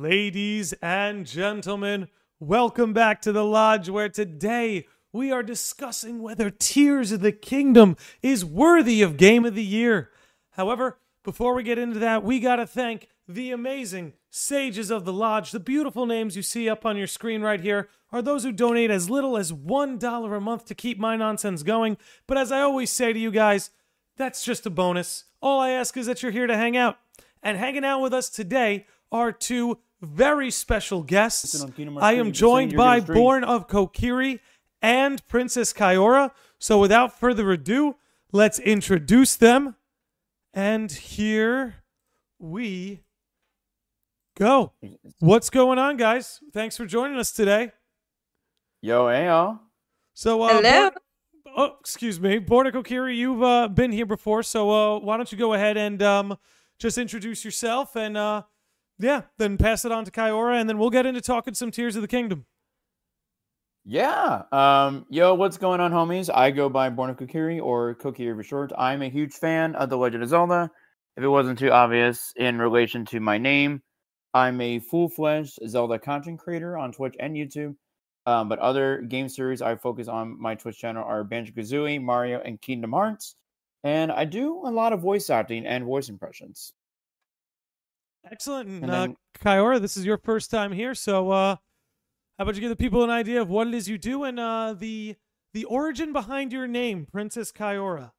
Ladies and gentlemen, welcome back to the Lodge, where today we are discussing whether Tears of the Kingdom is worthy of Game of the Year. However, before we get into that, we gotta thank the amazing sages of the Lodge. The beautiful names you see up on your screen right here are those who donate as little as $1 a month to keep my nonsense going. But as I always say to you guys, that's just a bonus. All I ask is that you're here to hang out. And hanging out with us today are two very special guests. Listen on Kingdom Hearts I am joined by. Born of Kokiri and Princess Kaiora. So without further ado, let's introduce them. And here we go. What's going on, guys? Thanks for joining us today. Yo, hey, y'all. So, uh, Hello. Born- oh, excuse me, Borna Kokiri, you've uh, been here before, so uh, why don't you go ahead and um, just introduce yourself and uh, yeah, then pass it on to Kaiora, and then we'll get into talking some Tears of the Kingdom. Yeah. Um, yo, what's going on, homies? I go by Born of Kokiri or Kokiri for short. I'm a huge fan of The Legend of Zelda. If it wasn't too obvious in relation to my name, I'm a full-fledged Zelda content creator on Twitch and YouTube. Um, but other game series I focus on my Twitch channel are Banjo Kazooie, Mario, and Kingdom Hearts. And I do a lot of voice acting and voice impressions. Excellent. And, And uh, then- Kaiora, this is your first time here, so uh, how about you give the people an idea of what it is you do and uh, the the origin behind your name, Princess Kaiora?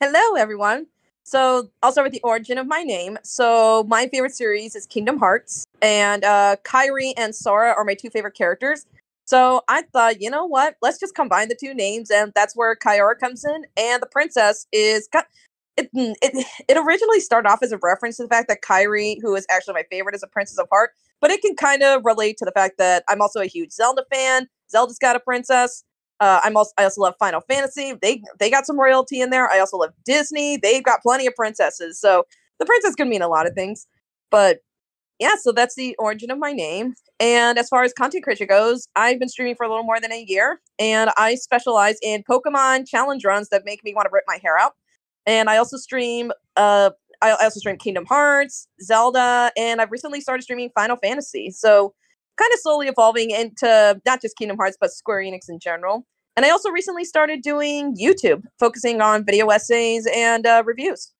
Hello, everyone. So I'll start with the origin of my name. So my favorite series is Kingdom Hearts, and uh, Kairi and Sora are my two favorite characters. So I thought, you know what? Let's just combine the two names, and that's where Kaiora comes in. And the princess is got it. It, it originally started off as a reference to the fact that Kairi, who is actually my favorite, is a princess of heart. But it can kind of relate to the fact that I'm also a huge Zelda fan. Zelda's got a princess. Uh, I'm also I also love Final Fantasy. They they got some royalty in there. I also love Disney. They've got plenty of princesses. So the princess can mean a lot of things. But yeah, so that's the origin of my name. And as far as content creation goes, I've been streaming for a little more than a year, and I specialize in Pokemon challenge runs that make me want to rip my hair out. And I also stream uh I also stream Kingdom Hearts, Zelda, and I've recently started streaming Final Fantasy. So kind of slowly evolving into not just Kingdom Hearts, but Square Enix in general. And I also recently started doing YouTube, focusing on video essays and uh, reviews.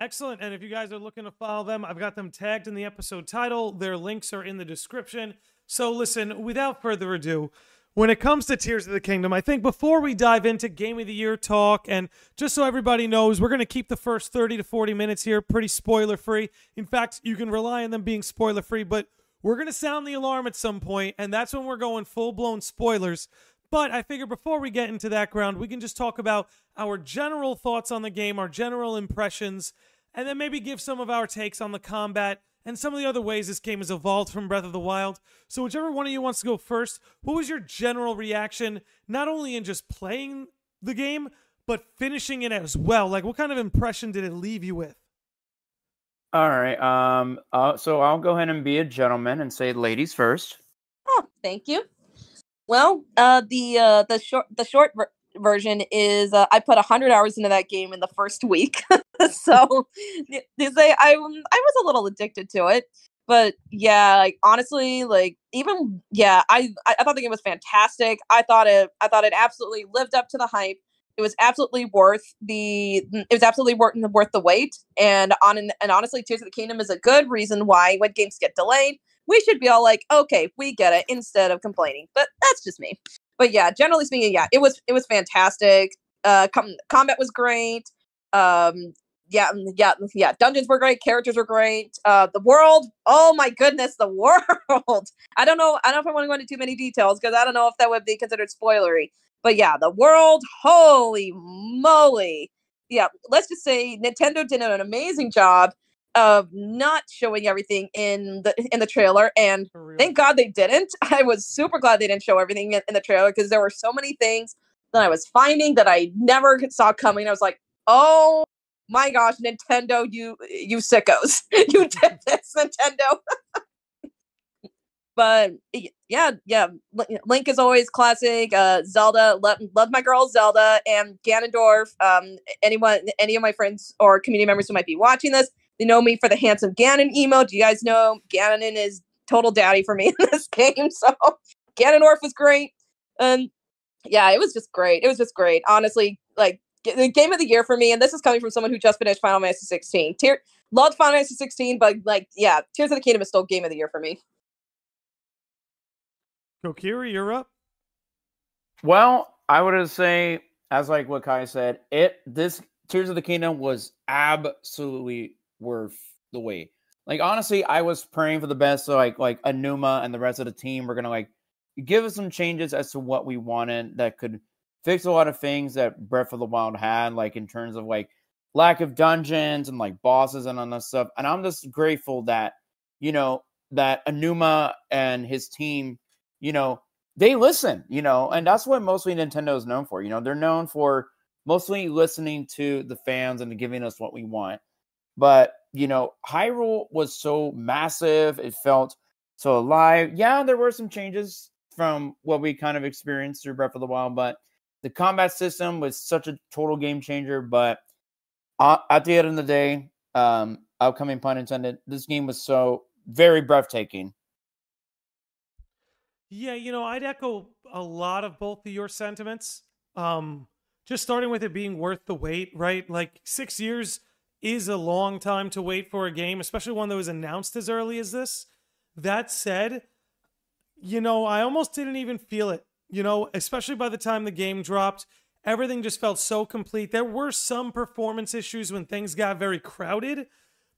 Excellent. And if you guys are looking to follow them, I've got them tagged in the episode title. Their links are in the description. So listen, without further ado, when it comes to Tears of the Kingdom, I think before we dive into Game of the Year talk, and just so everybody knows, we're going to keep the first 30 to 40 minutes here pretty spoiler free. In fact, you can rely on them being spoiler free, but we're going to sound the alarm at some point, and that's when we're going full blown spoilers. But I figure before we get into that ground, we can just talk about our general thoughts on the game, our general impressions, and then maybe give some of our takes on the combat and some of the other ways this game has evolved from Breath of the Wild. So, whichever one of you wants to go first, what was your general reaction, not only in just playing the game, but finishing it as well? Like, what kind of impression did it leave you with? All right. Um. Uh, so I'll go ahead and be a gentleman and say ladies first. Oh, thank you. Well, uh, the uh, the short the short ver- version is uh, I put hundred hours into that game in the first week, so they say I I was a little addicted to it. But yeah, like honestly, like even yeah, I I thought the game was fantastic. I thought it I thought it absolutely lived up to the hype. It was absolutely worth the it was absolutely worth worth the wait. And on and honestly, Tears of the Kingdom is a good reason why when games get delayed, we should be all like, okay, we get it, instead of complaining. But that's just me. But yeah, generally speaking, yeah, it was it was fantastic. Uh, com- combat was great. Um, yeah, mm, yeah, yeah. Dungeons were great. Characters were great. Uh, the world. Oh my goodness, the world. I don't know. I don't know if I want to go into too many details because I don't know if that would be considered spoilery. But yeah, the world. Holy moly! Yeah, let's just say Nintendo did an amazing job of not showing everything in the in the trailer and thank god they didn't i was super glad they didn't show everything in, in the trailer because there were so many things that i was finding that i never saw coming i was like oh my gosh nintendo you you sickos you did this nintendo but yeah yeah link is always classic uh zelda love, love my girl zelda and ganondorf um anyone any of my friends or community members who might be watching this They know me for the handsome Ganon emote. Do you guys know Ganon is total daddy for me in this game? So Ganondorf was great. And yeah, it was just great. It was just great. Honestly, like the game of the year for me, and this is coming from someone who just finished Final Fantasy 16. Tier loved Final Fantasy 16, but like, yeah, Tears of the Kingdom is still game of the year for me. Kokiri, you're up. Well, I would say, as like what Kai said, it this Tears of the Kingdom was absolutely worth the wait. Like honestly, I was praying for the best. So like like Aonuma and the rest of the team were gonna like give us some changes as to what we wanted that could fix a lot of things that Breath of the Wild had, like in terms of like lack of dungeons and like bosses and all that stuff. And I'm just grateful that, you know, that Aonuma and his team, you know, they listen, you know, and that's what mostly Nintendo is known for. You know, they're known for mostly listening to the fans and giving us what we want. But, you know, Hyrule was so massive, it felt so alive. Yeah, there were some changes from what we kind of experienced through Breath of the Wild, but the combat system was such a total game changer. But at the end of the day, um, upcoming pun intended, this game was so very breathtaking. Yeah, you know, I'd echo a lot of both of your sentiments. Um, just starting with it being worth the wait, right? Like six years is a long time to wait for a game, especially one that was announced as early as this. That said, you know, I almost didn't even feel it you know, especially by the time the game dropped, everything just felt so complete. There were some performance issues when things got very crowded,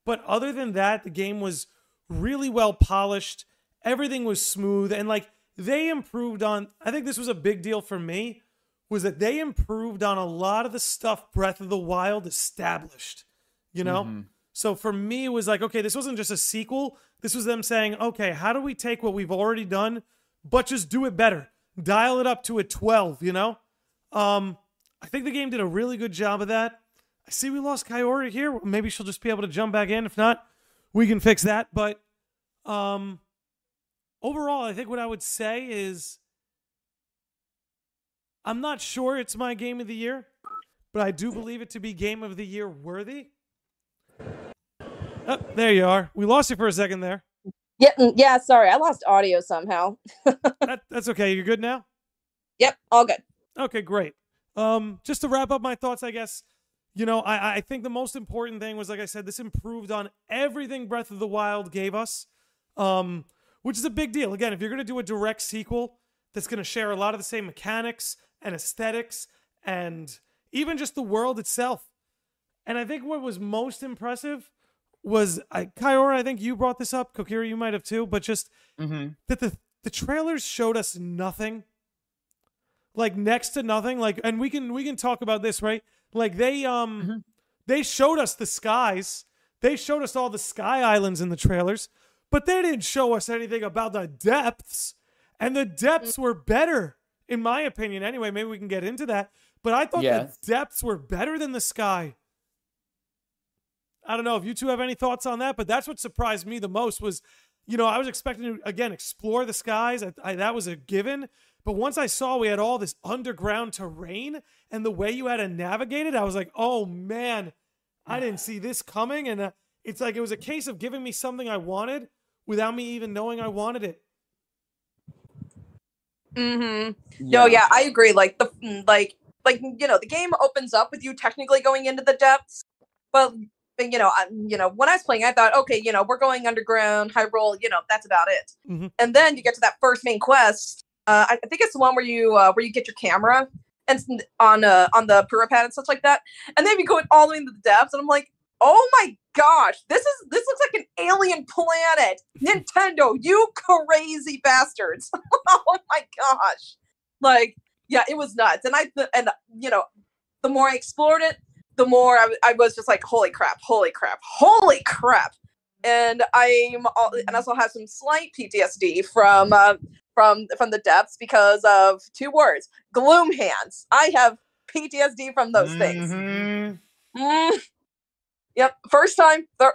but other than that, the game was really well polished. Everything was smooth and like they improved on I think this was a big deal for me was that they improved on a lot of the stuff Breath of the Wild established, you know? Mm-hmm. So for me, it was like, okay, this wasn't just a sequel. This was them saying, okay, how do we take what we've already done, but just do it better? Dial it up to a 12, you know? Um, I think the game did a really good job of that. I see we lost Kaiora here. Maybe she'll just be able to jump back in. If not, we can fix that. But um, overall, I think what I would say is I'm not sure it's my game of the year, but I do believe it to be game of the year worthy. Oh, there you are. We lost you for a second there. Yeah, mm, yeah. Sorry, I lost audio somehow. that, that's okay. You're good now. Yep, all good. Okay, great. Um, just to wrap up my thoughts, I guess. You know, I, I think the most important thing was, like I said, this improved on everything Breath of the Wild gave us, um, which is a big deal. Again, if you're going to do a direct sequel that's going to share a lot of the same mechanics and aesthetics and even just the world itself. And I think what was most impressive was I Kaiora, I think you brought this up. Kokiri, you might have too, but just mm-hmm. that the the trailers showed us nothing. Like next to nothing. Like and we can we can talk about this, right? Like they um mm-hmm. they showed us the skies. They showed us all the sky islands in the trailers, but they didn't show us anything about the depths. And the depths were better, in my opinion. Anyway, maybe we can get into that. But I thought yes. the depths were better than the sky. I don't know if you two have any thoughts on that, but that's what surprised me the most was, you know, I was expecting to again explore the skies. I, I, that was a given, but once I saw we had all this underground terrain and the way you had to navigate it, I was like, oh man, I didn't see this coming. And uh, it's like it was a case of giving me something I wanted without me even knowing I wanted it. Mm-hmm. Yeah. No, yeah, I agree. Like the like like you know the game opens up with you technically going into the depths, but you know, I, you know, when I was playing, I thought, okay, you know, we're going underground, Hyrule, you know, that's about it. Mm-hmm. And then you get to that first main quest. Uh, I, I, think it's the one where you uh, where you get your camera and on uh, on the Purah pad and stuff like that. And then you go all the way into the depths, and I'm like, oh my gosh, this is this looks like an alien planet. Nintendo, you crazy bastards! oh my gosh, like yeah, it was nuts. And I and you know, the more I explored it, the more I, I was just like, holy crap, holy crap, holy crap. And I'm all, and also have some slight PTSD from uh, from from the depths because of two words: gloom hands. I have PTSD from those things. Mm-hmm. Mm. Yep, first time, the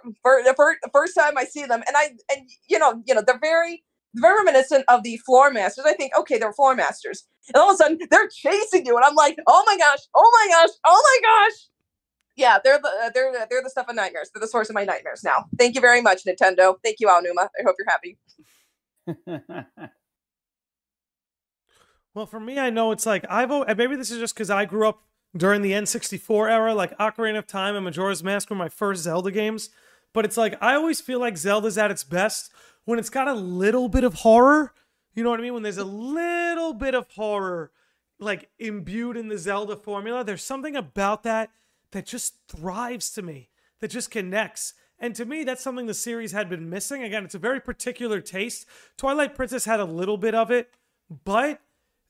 first, first time I see them, and I and you know you know they're very very reminiscent of the floor masters. I think okay, they're floor masters, and all of a sudden they're chasing you, and I'm like, oh my gosh, oh my gosh, oh my gosh, Yeah, they're the uh, they're the- they're the stuff of nightmares. They're the source of my nightmares now. Thank you very much, Nintendo. Thank you, Aonuma. I hope you're happy. Well, for me, I know it's like I've maybe this is just because I grew up during the N64 era, like Ocarina of Time and Majora's Mask were my first Zelda games. But it's like I always feel like Zelda's at its best when it's got a little bit of horror. You know what I mean? When there's a little bit of horror like imbued in the Zelda formula, there's something about that that just thrives to me, that just connects. And to me, that's something the series had been missing. Again, it's a very particular taste. Twilight Princess had a little bit of it, but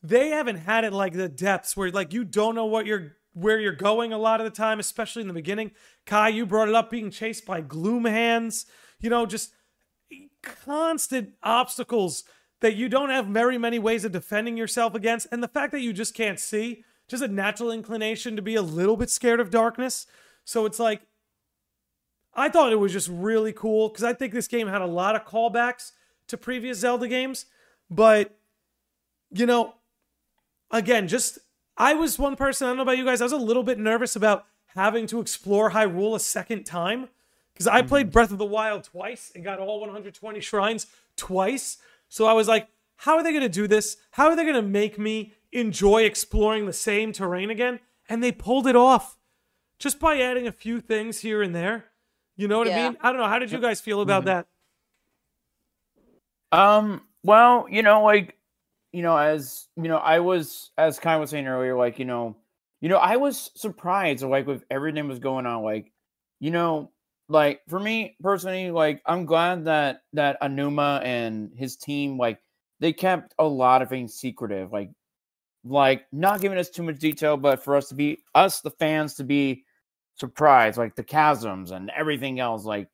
they haven't had it like the depths where like you don't know what you're where you're going a lot of the time, especially in the beginning. Kai, you brought it up being chased by gloom hands, you know, just constant obstacles that you don't have very many ways of defending yourself against. And the fact that you just can't see, just a natural inclination to be a little bit scared of darkness. So it's like, I thought it was just really cool because I think this game had a lot of callbacks to previous Zelda games. But, you know, again, just I was one person, I don't know about you guys, I was a little bit nervous about having to explore Hyrule a second time because I played mm-hmm. Breath of the Wild twice and got all 120 shrines twice. So I was like, how are they going to do this? How are they going to make me enjoy exploring the same terrain again? And they pulled it off just by adding a few things here and there. You know what I mean? I don't know. How did you guys feel about Mhm. that? Um, well, you know, like, you know, as you know, I was as Kai was saying earlier, like, you know, you know, I was surprised like with everything was going on, like, you know, like for me personally, like I'm glad that that Aonuma and his team, like, they kept a lot of things secretive, like like not giving us too much detail, but for us to be us the fans to be surprised, like the chasms and everything else, like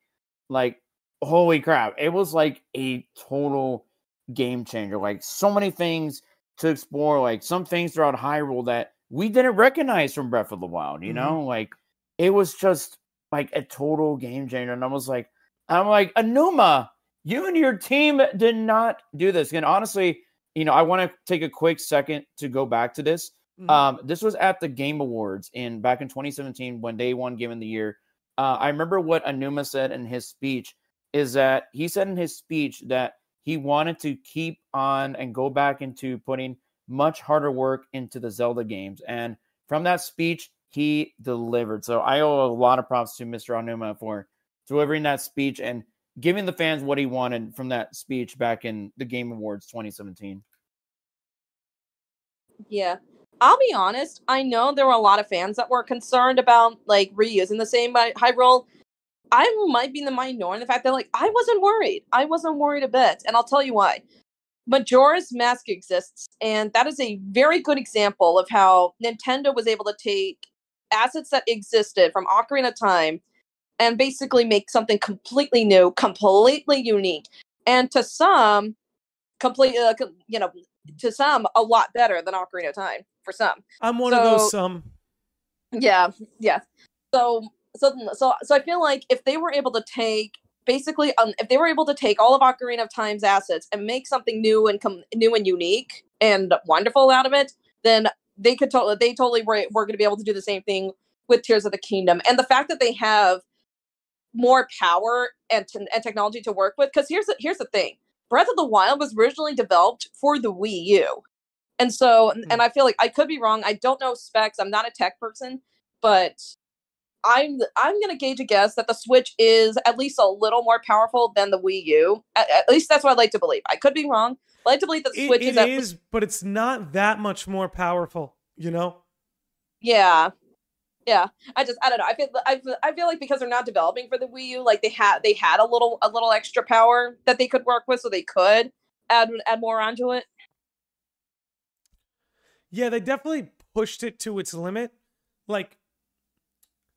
like holy crap it was like a total game changer like so many things to explore like some things throughout hyrule that we didn't recognize from breath of the wild you Mhm. know like it was just like a total game changer and i was like i'm like Aonuma you and your team did not do this and honestly you know i want to take a quick second to go back to this Mhm. um, this was at the Game Awards in back in 2017 when they won Game of the Year. Uh, I remember what Aonuma said in his speech is that he said in his speech that he wanted to keep on and go back into putting much harder work into the Zelda games. And from that speech, he delivered. So I owe a lot of props to Mr. Aonuma for delivering that speech and giving the fans what he wanted from that speech back in the Game Awards 2017. Yeah. I'll be honest, I know there were a lot of fans that were concerned about like reusing the same by Hyrule. I might be in the minority in the fact that like I wasn't worried. I wasn't worried a bit, and I'll tell you why. Majora's Mask exists, and that is a very good example of how Nintendo was able to take assets that existed from Ocarina of Time and basically make something completely new, completely unique, and to some, complete, uh, you know, to some a lot better than Ocarina of Time for some. I'm one of those some. Yeah, yeah. So so so so I feel like if they were able to take basically um, if they were able to take all of Ocarina of Time's assets and make something new and com- new and unique and wonderful out of it, then they could totally they totally were, were going to be able to do the same thing with Tears of the Kingdom. And the fact that they have more power and t- and technology to work with because here's the, here's the thing. Breath of the Wild was originally developed for the Wii U. And so, and- and hmm. I feel like I could be wrong. I don't know specs. I'm not a tech person, but I'm I'm gonna gauge a guess that the Switch is at least a little more powerful than the Wii U. At, at least that's what I'd like to believe. I could be wrong. I like to believe that the It- Switch it is at is, but it's not that much more powerful. You know. Yeah. Yeah. I just I don't know. I feel I feel, I feel like because they're not developing for the Wii U, like they had they had a little a little extra power that they could work with so they could add add more onto it. Yeah, they definitely pushed it to its limit. Like,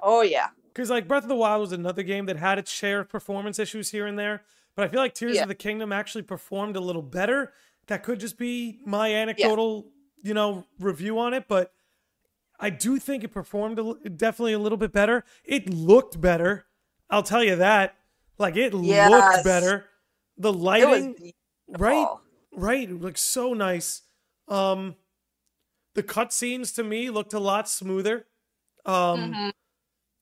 Oh yeah. because like Breath of the Wild was another game that had its share of performance issues here and there, but I feel like Tears Yeah. of the Kingdom actually performed a little better. That could just be my anecdotal, you know, review on it, but I do think it performed a, definitely a little bit better. It looked better. I'll tell you that. Like it Yes. looked better. The lighting, right? Right, it looks so nice. Um, the cutscenes to me looked a lot smoother. Um, Mhm.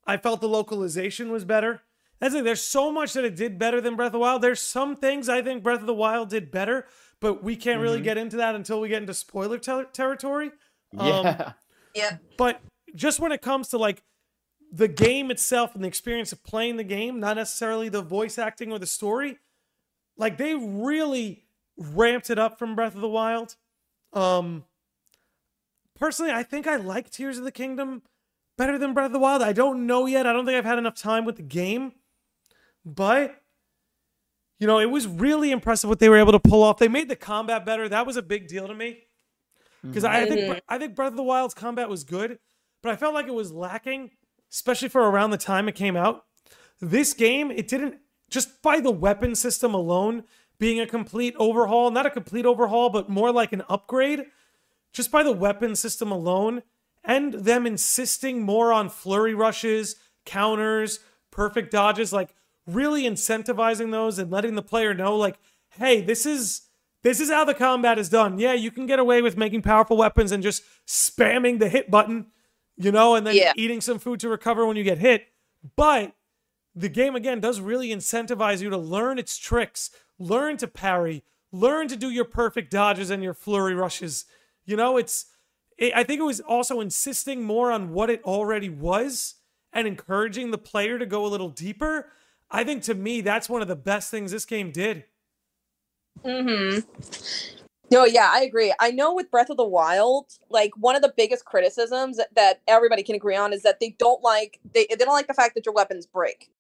I felt the localization was better. That's it. There's so much that it did better than Breath of the Wild. There's some things I think Breath of the Wild did better, but we can't really Mhm. get into that until we get into spoiler ter- territory. Um, Yeah. Yeah. But just when it comes to like the game itself and the experience of playing the game, not necessarily the voice acting or the story, like they really ramped it up from Breath of the Wild. Um personally, I think I like Tears of the Kingdom better than Breath of the Wild. I don't know yet. I don't think I've had enough time with the game. But you know, it was really impressive what they were able to pull off. They made the combat better. That was a big deal to me because I, I think. I think Breath of the Wild's combat was good, but I felt like it was lacking, especially for around the time it came out. This game, it didn't just by the weapon system alone being a complete overhaul, not a complete overhaul, but more like an upgrade. Just by the weapon system alone, and them insisting more on flurry rushes, counters, perfect dodges, like really incentivizing those and letting the player know, like, hey, this is this is how the combat is done. Yeah, you can get away with making powerful weapons and just spamming the hit button, you know, and then Yeah. eating some food to recover when you get hit. But the game again does really incentivize you to learn its tricks, learn to parry, learn to do your perfect dodges and your flurry rushes. You know, it's it, I think it was also insisting more on what it already was and encouraging the player to go a little deeper. I think to me that's one of the best things this game did. Hmm No, yeah, I agree. I know with Breath of the Wild, like one of the biggest criticisms that everybody can agree on is that they don't like they they don't like the fact that your weapons break.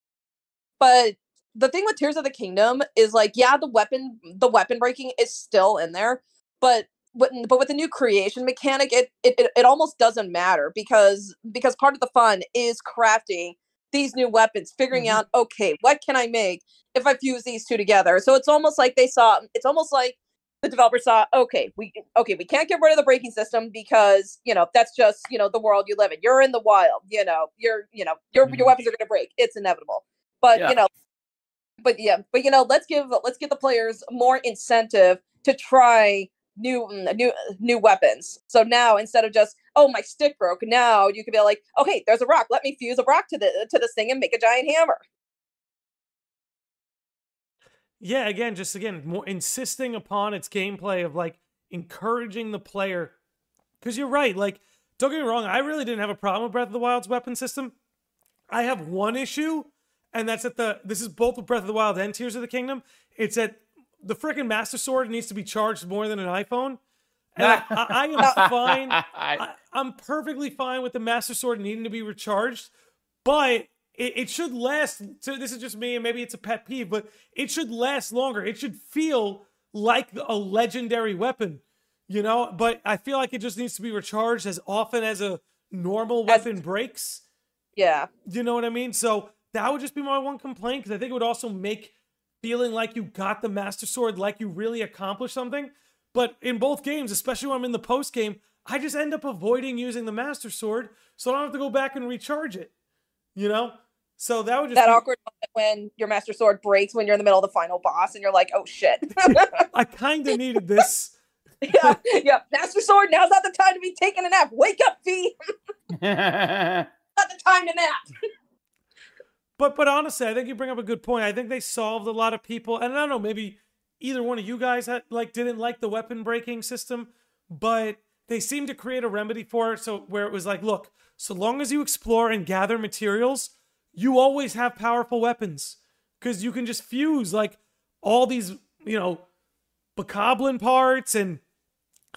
But the thing with Tears of the Kingdom is like, yeah, the weapon the weapon breaking is still in there, but but, but with the new creation mechanic, it, it it it almost doesn't matter because because part of the fun is crafting these new weapons, figuring Mhm. out okay, what can I make if I fuse these two together. So it's almost like they saw it's almost like the developer saw okay we okay we can't get rid of the breaking system because you know that's just you know the world you live in you're in the wild you know you're you know your your Mhm. weapons are going to break it's inevitable but Yeah. you know but yeah but you know let's give let's give the players more incentive to try new mm, new new weapons so now instead of just oh my stick broke now you could be like okay there's a rock let me fuse a rock to the to this thing and make a giant hammer Yeah, again, just again, more insisting upon its gameplay of like encouraging the player. Because you're right, like, don't get me wrong, I really didn't have a problem with Breath of the Wild's weapon system. I have one issue, and that's at the this is both Breath of the Wild and Tears of the Kingdom. It's that the freaking Master Sword needs to be charged more than an iPhone. And I, I, I am fine. I, I'm perfectly fine with the Master Sword needing to be recharged, but it, it should last. So this is just me, and maybe it's a pet peeve, but it should last longer. It should feel like a legendary weapon, you know. But I feel like it just needs to be recharged as often as a normal As- weapon breaks. yeah You know what I mean? So that would just be my one complaint because I think it would also make feeling like you got the Master Sword, like you really accomplished something. But in both games, especially when I'm in the post game, I just end up avoiding using the Master Sword, so I don't have to go back and recharge it. You know? So that would just that be- awkward moment when your master sword breaks when you're in the middle of the final boss and you're like oh shit I kind of needed this. yeah, yeah. Master Sword, now's not the time to be taking a nap. Wake up, V. Not the time to nap. But but honestly, I think you bring up a good point. I think they solved a lot of people, and I don't know, maybe either one of you guys had like didn't like the weapon breaking system, but they seemed to create a remedy for it. So where it was like, look, so long as you explore and gather materials, you always have powerful weapons because you can just fuse like all these, you know, bokoblin parts and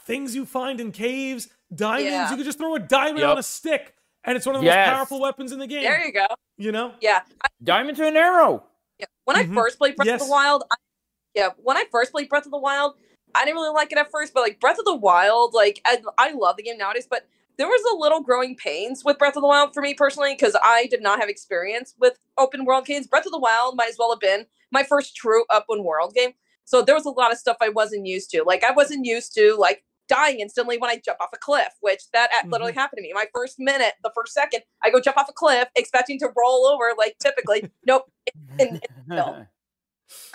things you find in caves, diamonds. Yeah. You could just throw a diamond Yep. on a stick, and it's one of the Yes. most powerful weapons in the game. There you go. you know. Yeah. I, Diamond to an arrow. yeah. When I Mhm. first played Breath of the Wild, I, yeah, when I first played Breath of the Wild, I didn't really like it at first, but like Breath of the Wild, like I, I love the game nowadays, but there was a little growing pains with Breath of the Wild for me personally because I did not have experience with open world games. Breath of the Wild might as well have been my first true open world game. So there was a lot of stuff I wasn't used to. Like I wasn't used to like dying instantly when I jump off a cliff, which that a- literally happened to me. My first minute, the first second, I go jump off a cliff, expecting to roll over like typically. nope. And- no.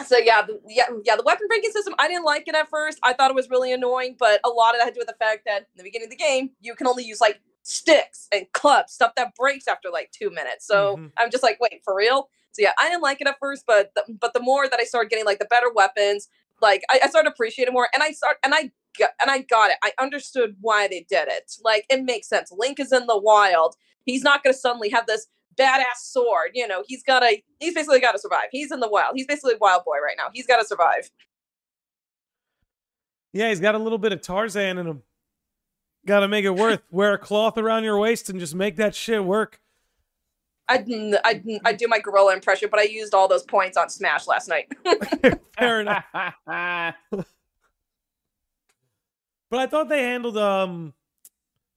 So yeah, the, yeah, yeah. The weapon breaking system, I didn't like it at first. I thought it was really annoying, but a lot of that had to do with the fact that in the beginning of the game, you can only use like sticks and clubs, stuff that breaks after like two minutes. So Mhm. I'm just like, wait, for real? So yeah, I didn't like it at first, but the, but the more that I started getting like the better weapons, like I, I started appreciating more, and I start and I got and I got it. I understood why they did it. Like it makes sense. Link is in the wild. He's not going to suddenly have this badass sword. You know, he's got to. He's basically got to survive. He's in the wild. He's basically a wild boy right now. He's got to survive. Yeah, he's got a little bit of Tarzan in him. Got to make it worth. Wear a cloth around your waist and just make that shit work. I I I do my gorilla impression, but I used all those points on Smash last night. Fair enough. But I thought they handled um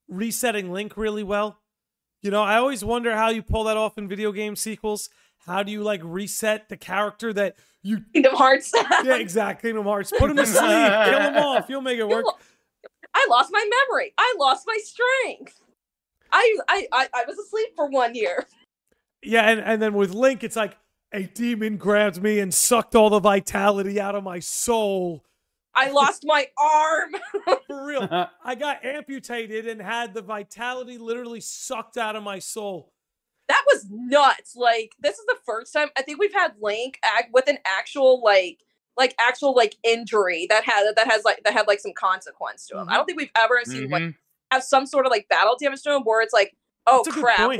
resetting Link really well. You know, I always wonder how you pull that off in video game sequels. How do you like reset the character that you Kingdom Hearts. Yeah, exactly. Kingdom Hearts. Put him to sleep. Kill him off. You'll make it work. I lost my memory. I lost my strength. I I I, I was asleep for one year. Yeah, and, and then with Link, it's like a demon grabbed me and sucked all the vitality out of my soul. I lost my arm. For real. I got amputated and had the vitality literally sucked out of my soul. that was nuts. Like this is the first time I think we've had Link act with an actual like like actual like injury that had that has like that had like some consequence to him. I don't think we've ever seen like Mhm. have some sort of like battle damage to him where it's like, oh That's crap, like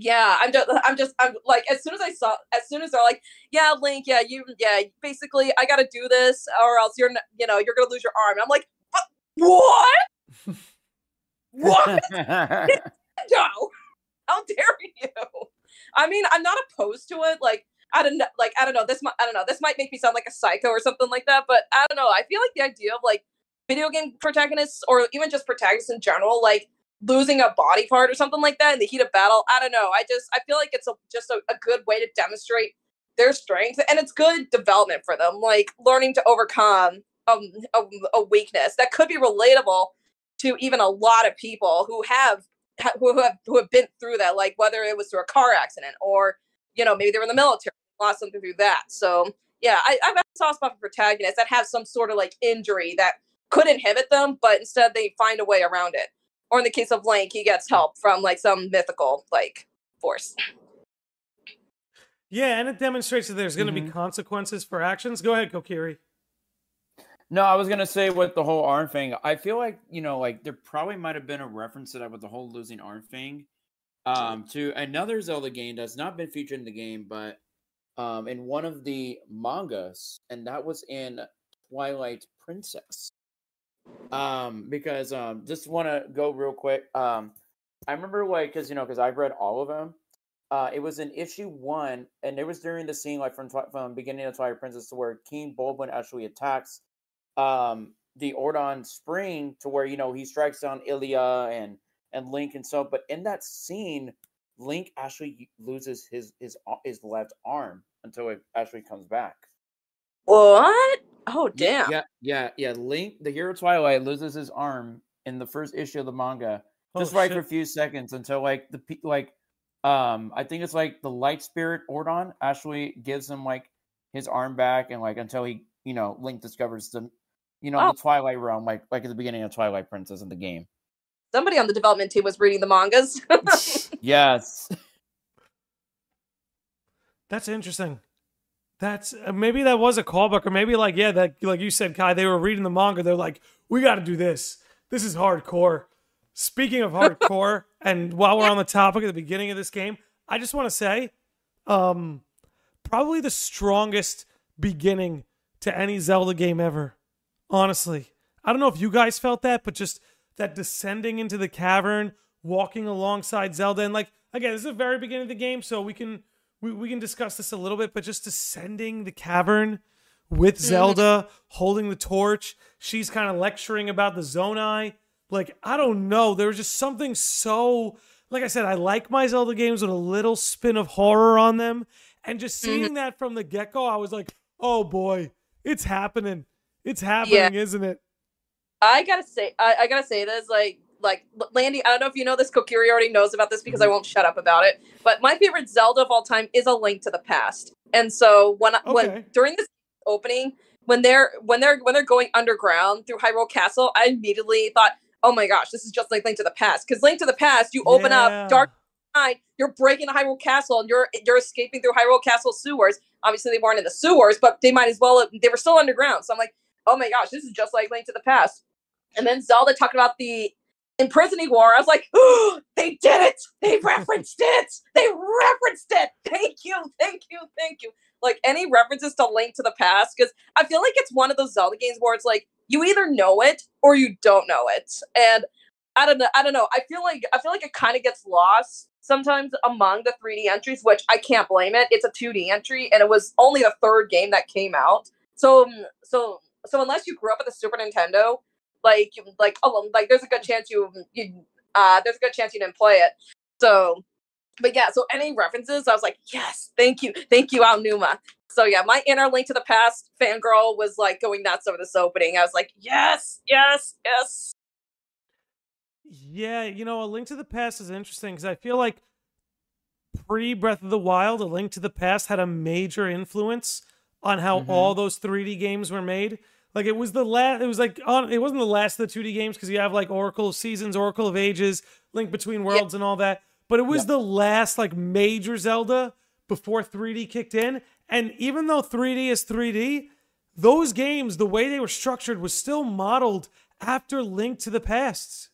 yeah, I'm just I'm just I'm like as soon as I saw as soon as they're like, yeah, Link, yeah, you yeah, basically I gotta do this or else you're you know, you're gonna lose your arm. And I'm like, what? What? no how dare you i mean i'm not opposed to it like i don't know like i don't know this might i don't know this might make me sound like a psycho or something like that but i don't know i feel like the idea of like video game protagonists or even just protagonists in general like losing a body part or something like that in the heat of battle i don't know i just i feel like it's a, just a, a good way to demonstrate their strength and it's good development for them like learning to overcome um, a, a weakness that could be relatable to even a lot of people who have who have who have been through that, like whether it was through a car accident or you know maybe they were in the military, lost something through that. So yeah, I, I've got a soft spot for protagonists that have some sort of like injury that could inhibit them, but instead they find a way around it. Or in the case of Link, he gets help from like some mythical like force. Yeah, and it demonstrates that there's going to be Mhm. consequences for actions. Go ahead, Kokiri. No, I was gonna say with the whole arm thing. I feel like you know, like there probably might have been a reference to that with the whole losing arm thing, um, to another Zelda game that's not been featured in the game, but um, in one of the mangas, and that was in Twilight Princess. Um, because um, just want to go real quick. Um, I remember like because you know because I've read all of them. Uh, it was in issue one, and it was during the scene like from from beginning of Twilight Princess to where King Bulblin actually attacks um the Ordon Spring to where you know he strikes down Ilia and and Link and so but in that scene Link actually loses his his his left arm until it actually comes back. What? Oh damn! Yeah, yeah, yeah. Link, the hero of Twilight, loses his arm in the first issue of the manga, just Oh, right for a few seconds until like the like, um, I think it's like the Light Spirit Ordon actually gives him like his arm back, and like until he, you know, Link discovers the, you know, Oh. the Twilight realm, like like at the beginning of Twilight Princess in the game. Somebody on the development team was reading the mangas. Yes. That's interesting. That's uh, maybe that was a callback, or maybe like yeah, that like you said, Kai. They were reading the manga. They're like, we got to do this. This is hardcore. Speaking of hardcore, and while we're on the topic at the beginning of this game, I just want to say, um, probably the strongest beginning to any Zelda game ever. Honestly, I don't know if you guys felt that, but just that descending into the cavern, walking alongside Zelda, and like again, this is the very beginning of the game, so we can we, we can discuss this a little bit, but just descending the cavern with mm-hmm. Zelda holding the torch, she's kind of lecturing about the Zonai. Like, I don't know. There was just something so like I said, I like my Zelda games with a little spin of horror on them. And just mm-hmm. seeing that from the get-go, I was like, oh boy, it's happening. It's happening, isn't it? I gotta say, I, I gotta say this, like, like Landi. I don't know if you know this. Kokiri already knows about this because I mm-hmm. won't shut up about it. But my favorite Zelda of all time is A Link to the Past. And so when I Okay. when during this opening, when they're when they're when they're going underground through Hyrule Castle, I immediately thought, oh my gosh, this is just like Link to the Past. Because Link to the Past, you open Yeah. up Dark Knight, you're breaking the Hyrule Castle, and you're you're escaping through Hyrule Castle sewers. Obviously, they weren't in the sewers, but they might as well. They were still underground. So I'm like, oh my gosh, this is just like Link to the Past. And then Zelda talking about the imprisoning war. I was like, oh, they did it. They referenced it. They referenced it. Thank you, thank you, thank you. Like any references to Link to the Past, because I feel like it's one of those Zelda games where it's like you either know it or you don't know it, and I don't know. I don't know. I feel like I feel like it kind of gets lost sometimes among the 3D entries, which I can't blame it. It's a 2D entry, and it was only the third game that came out. So, um, so, so unless you grew up with the Super Nintendo, like, like, oh, like, there's a good chance you, you, uh, there's a good chance you didn't play it. So, but yeah. So any references, I was like, yes, thank you, thank you, Aonuma. So yeah, my inner Link to the Past fangirl was like going nuts over this opening. I was like, yes, yes, yes. Yeah, you know, A Link to the Past is interesting because I feel like pre Breath of the Wild, A Link to the Past had a major influence on how Mhm. all those 3D games were made. Like it was the last, it was like on, it wasn't the last of the 2D games because you have like Oracle of Seasons, Oracle of Ages, Link Between Worlds, and all that. But it was Yep. the last like major Zelda before 3D kicked in. And even though 3D is 3D, those games, the way they were structured, was still modeled after Link to the Past.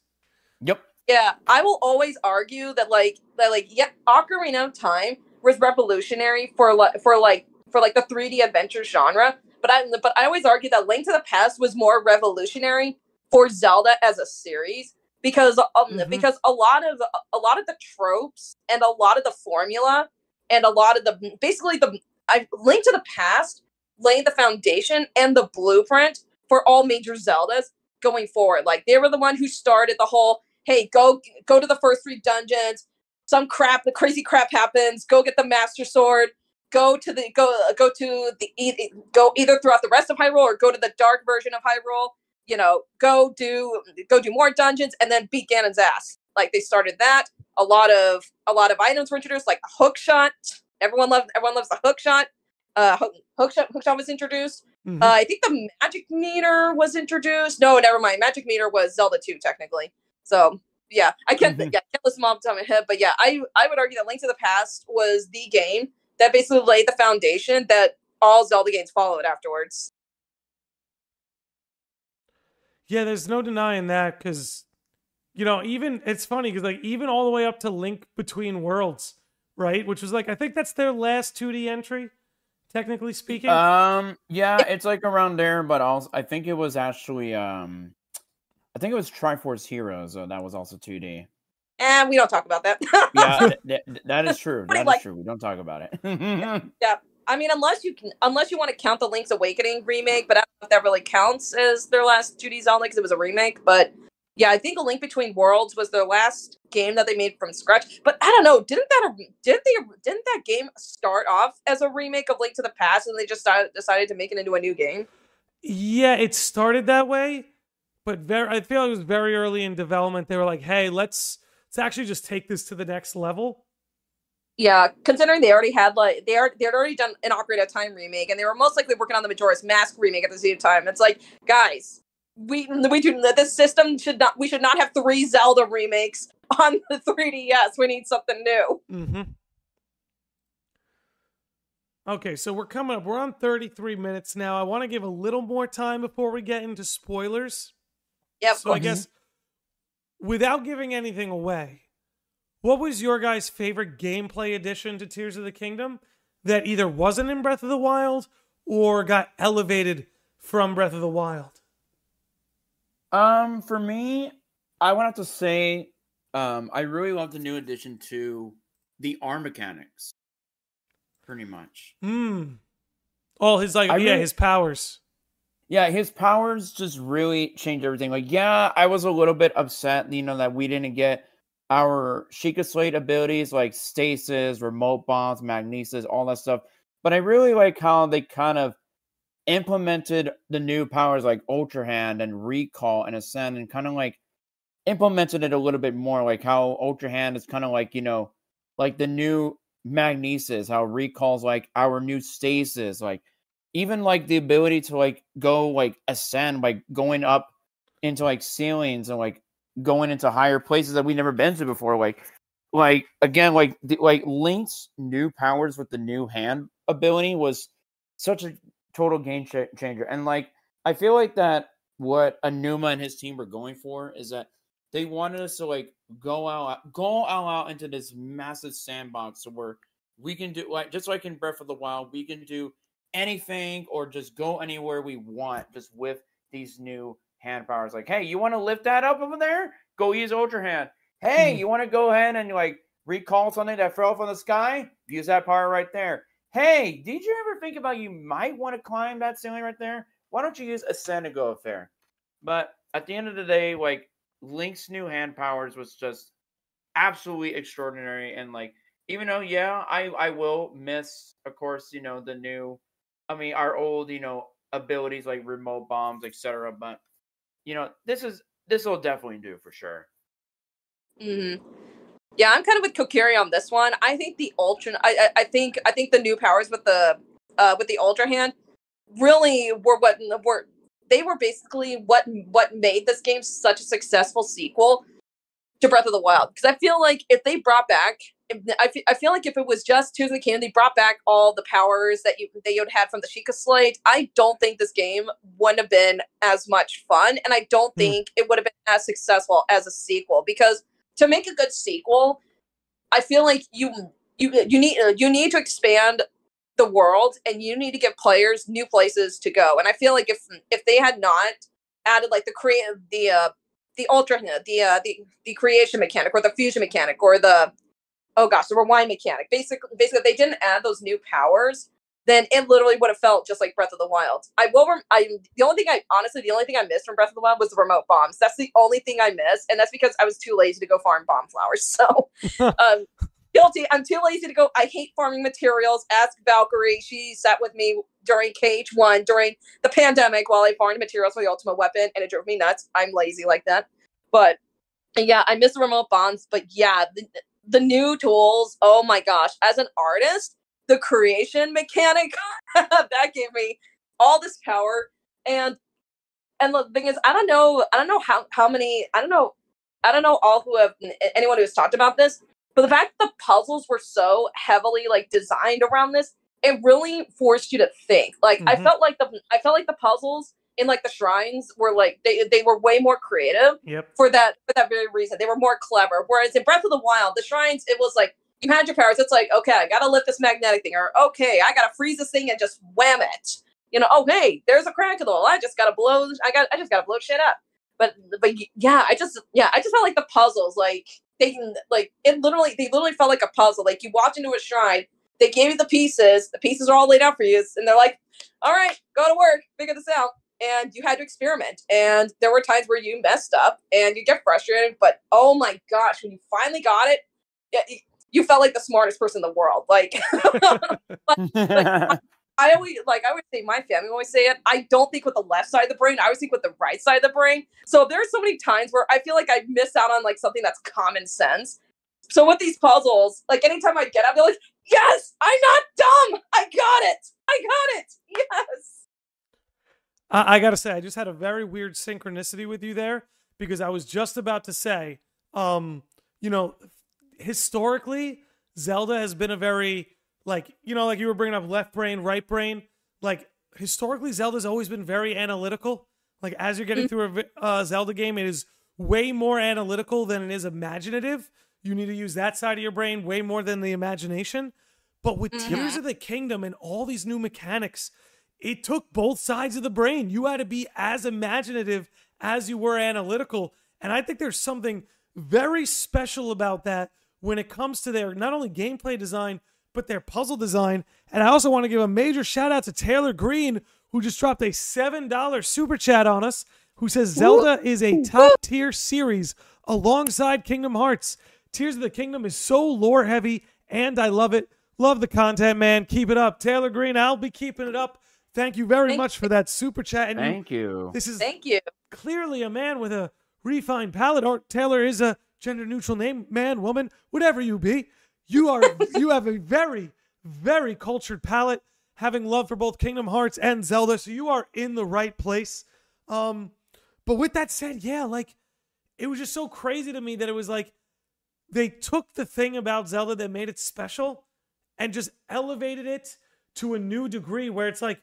Yep. Yeah, I will always argue that like that like yeah, Ocarina of Time was revolutionary for like for like for like the 3D adventure genre, but I but I always argue that Link to the Past was more revolutionary for Zelda as a series because um Mhm. because a lot of a lot of the tropes and a lot of the formula and a lot of the basically the I Link to the Past laid the foundation and the blueprint for all major Zeldas going forward. Like they were the one who started the whole hey, go go to the first three dungeons. Some crap, the crazy crap happens. Go get the Master Sword. Go to the go go to the go either throughout the rest of Hyrule or go to the dark version of Hyrule. You know, go do go do more dungeons and then beat Ganon's ass. Like they started that. A lot of a lot of items were introduced, like the hook shot. Everyone loves everyone loves the hook shot. Uh, hook, hook shot hook shot was introduced. Mhm. Uh, I think the magic meter was introduced. No, never mind. Magic meter was Zelda 2 technically. So yeah, I can't Mm-hmm. Mhm. yeah, I can't list them off the top of my head, but yeah, I I would argue that Link to the Past was the game that basically laid the foundation that all Zelda games followed afterwards. Yeah, there's no denying that because, you know, even it's funny because like even all the way up to Link Between Worlds, right? Which was like I think that's their last 2D entry, technically speaking. Um. Yeah, it's like around there, but also I think it was actually um, I think it was Triforce Heroes. Uh, that was also 2D. And we don't talk about that. Yeah, th- th- that is true. Pretty That is like- true. We don't talk about it. Yeah. I mean, unless you can, unless you want to count the Link's Awakening remake, but I don't know if that really counts as their last 2D Zelda because it was a remake. But yeah, I think A Link Between Worlds was their last game that they made from scratch. But I don't know, didn't that didn't they didn't that game start off as a remake of Link to the Past, and they just started, decided to make it into a new game? yeah, it started that way, but very I feel like it was very early in development. They were like, hey, let's let's actually just take this to the next level. Yeah, considering they already had like they are they had already done an Ocarina of Time remake, and they were most likely working on the Majora's Mask remake at the same time. It's like, guys, we we do this system should not we should not have three Zelda remakes on the 3DS. We need something new. Mm-hmm. Okay, so we're coming up. We're on 33 minutes now. I want to give a little more time before we get into spoilers. Yep. So I guess without giving anything away, what was your guys' favorite gameplay addition to Tears of the Kingdom that either wasn't in Breath of the Wild or got elevated from Breath of the Wild? Um, for me, I would have to say, um, I really love the new addition to the arm mechanics. Pretty much. Hmm. All his like I yeah, really- his powers. Yeah, his powers just really changed everything. Like, yeah, I was a little bit upset, you know, that we didn't get our Sheikah Slate abilities like stasis, remote bombs, magnesis, all that stuff. But I really like how they kind of implemented the new powers like Ultra Hand and Recall and Ascend and kind of like implemented it a little bit more. Like how Ultra Hand is kind of like, you know, like the new magnesis, how Recall's like our new stasis, like even like the ability to like go like ascend by going up into like ceilings and like going into higher places that we've never been to before. Like, like again, like the, like Link's new powers with the new hand ability was such a total game ch- changer. And like, I feel like that what Aonuma and his team were going for is that they wanted us to like go out, go all out into this massive sandbox where we can do like just like in Breath of the Wild, we can do anything or just go anywhere we want just with these new hand powers. Like, hey, you want to lift that up over there? Go use Ultra Hand. Hey, Mhm. you want to go ahead and like recall something that fell from the sky? Use that power right there. Hey, did you ever think about you might want to climb that ceiling right there? Why don't you use Ascend to go up there? But at the end of the day, like Link's new hand powers was just absolutely extraordinary. And like, even though, yeah, I I will miss, of course, you know, the new, I mean, our old, you know, abilities like remote bombs, etc. But you know, this is this will definitely do for sure. hmm Yeah, I'm kind of with Kokiri on this one. I think the ultra. I, I I think I think the new powers with the uh with the ultra hand really were what were they were basically what what made this game such a successful sequel to Breath of the Wild. Because I feel like if they brought back, I I feel like if it was just Tears of the they brought back all the powers that you that you would had from the Sheikah Slate. I don't think this game wouldn't have been as much fun, and I don't Hmm. think it would have been as successful as a sequel. Because to make a good sequel, I feel like you you you need uh, you need to expand the world and you need to give players new places to go. And I feel like if if they had not added like the create the uh the ultra the uh the the creation mechanic or the fusion mechanic or the oh gosh the rewind mechanic basically basically if they didn't add those new powers then it literally would have felt just like Breath of the Wild. I will. Rem- I the only thing I honestly the only thing I missed from Breath of the Wild was the remote bombs. That's the only thing I missed, and that's because I was too lazy to go farm bomb flowers. So, um, guilty. I'm too lazy to go. I hate farming materials. Ask Valkyrie. She sat with me during KH1 during the pandemic while I farmed materials for the ultimate weapon, and it drove me nuts. I'm lazy like that. But yeah, I miss the remote bombs. But yeah, the, the new tools. Oh my gosh! As an artist, the creation mechanic that gave me all this power and and the thing is i don't know i don't know how how many i don't know i don't know all who have anyone who has talked about this but the fact that the puzzles were so heavily like designed around this it really forced you to think like i Mhm. felt like the i felt like the puzzles in like the shrines were like they, they were way more creative Yep. for that for that very reason. They were more clever. Whereas in Breath of the Wild, the shrines, it was like you had your powers. It's like, okay, I gotta lift this magnetic thing, or okay, I gotta freeze this thing and just wham it. You know, oh hey, there's a crack in the wall. I just gotta blow. I got. I just gotta blow shit up. But but yeah, I just yeah, I just felt like the puzzles, like they like it literally they literally felt like a puzzle. Like you walked into a shrine, they gave you the pieces. The pieces are all laid out for you, and they're like, all right, go to work, figure this out and you had to experiment. And there were times where you messed up and you get frustrated, but oh my gosh, when you finally got it, yeah, you, felt like the smartest person in the world. Like I always like I always say my family always say it. I don't think with the left side of the brain. I always think with the right side of the brain. So there are so many times where I feel like I miss out on like something that's common sense. So with these puzzles, like anytime I get up, they're like, "Yes, I'm not dumb. I got it. I got it. Yes." I, I gotta say, I just had a very weird synchronicity with you there because I was just about to say, um, you know, historically, Zelda has been a very like, you know, like you were bringing up left brain, right brain. Like historically, Zelda's always been very analytical. Like as you're getting Mm. through a uh, Zelda game, it is way more analytical than it is imaginative. You need to use that side of your brain way more than the imagination. But with Tears Mhm. of the Kingdom and all these new mechanics, it took both sides of the brain. You had to be as imaginative as you were analytical. And I think there's something very special about that when it comes to their not only gameplay design, but their puzzle design. And I also want to give a major shout out to Taylor Green, who just dropped a $7 super chat on us, who says Zelda is a top tier series alongside Kingdom Hearts. Tears of the Kingdom is so lore heavy, and I love it. Love the content, man. Keep it up. Taylor Green, I'll be keeping it up. Thank you very Thank much for that super chat. And Thank you. this is Thank you. clearly a man with a refined palate. Or Taylor is a gender neutral name, man, woman, whatever you be. You are you have a very, very cultured palate, having love for both Kingdom Hearts and Zelda. So you are in the right place. Um, but with that said, yeah, like it was just so crazy to me that it was like they took the thing about Zelda that made it special and just elevated it to a new degree where it's like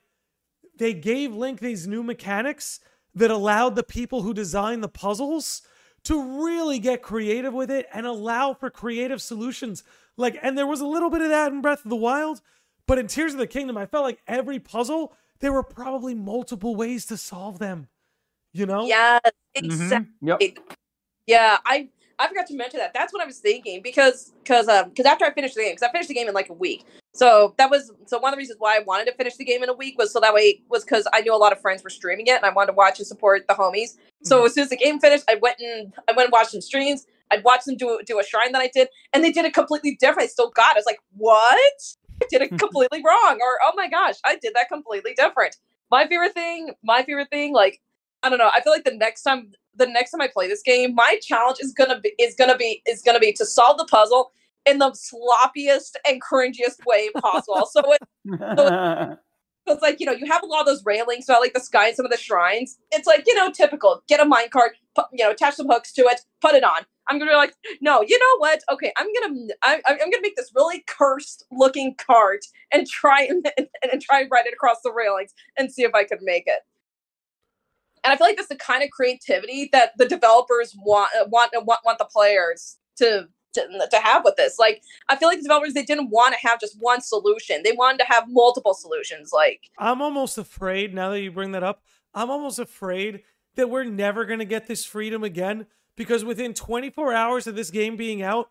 they gave Link these new mechanics that allowed the people who designed the puzzles to really get creative with it and allow for creative solutions. Like, and there was a little bit of that in Breath of the Wild, but in Tears of the Kingdom, I felt like every puzzle, there were probably multiple ways to solve them. You know? Yeah, mm-hmm. exactly. Yep. Yeah, I I forgot to mention that. That's what I was thinking because because um because after I finished the game because I finished the game in like a week. So that was so one of the reasons why I wanted to finish the game in a week was so that way was because I knew a lot of friends were streaming it and I wanted to watch and support the homies. So as soon as the game finished, I went and I went and watched some streams. I'd watch them do do a shrine that I did, and they did it completely different. I still got. It. I was like, what? I did it completely wrong, or oh my gosh, I did that completely different. My favorite thing, my favorite thing, like I don't know. I feel like the next time, the next time I play this game, my challenge is gonna be is gonna be is gonna be to solve the puzzle in the sloppiest and cringiest way possible. so it, it's like you know you have a lot of those railings throughout like the sky and some of the shrines. It's like you know typical. Get a minecart, put, you know, attach some hooks to it, put it on. I'm gonna be like, no, you know what? Okay, I'm gonna I, I'm gonna make this really cursed looking cart and try and, and, and try and ride it across the railings and see if I could make it. And I feel like that's the kind of creativity that the developers want uh, want want want the players to to, to have with this. Like, I feel like the developers they didn't want to have just one solution; they wanted to have multiple solutions. Like, I'm almost afraid now that you bring that up. I'm almost afraid that we're never going to get this freedom again because within 24 hours of this game being out,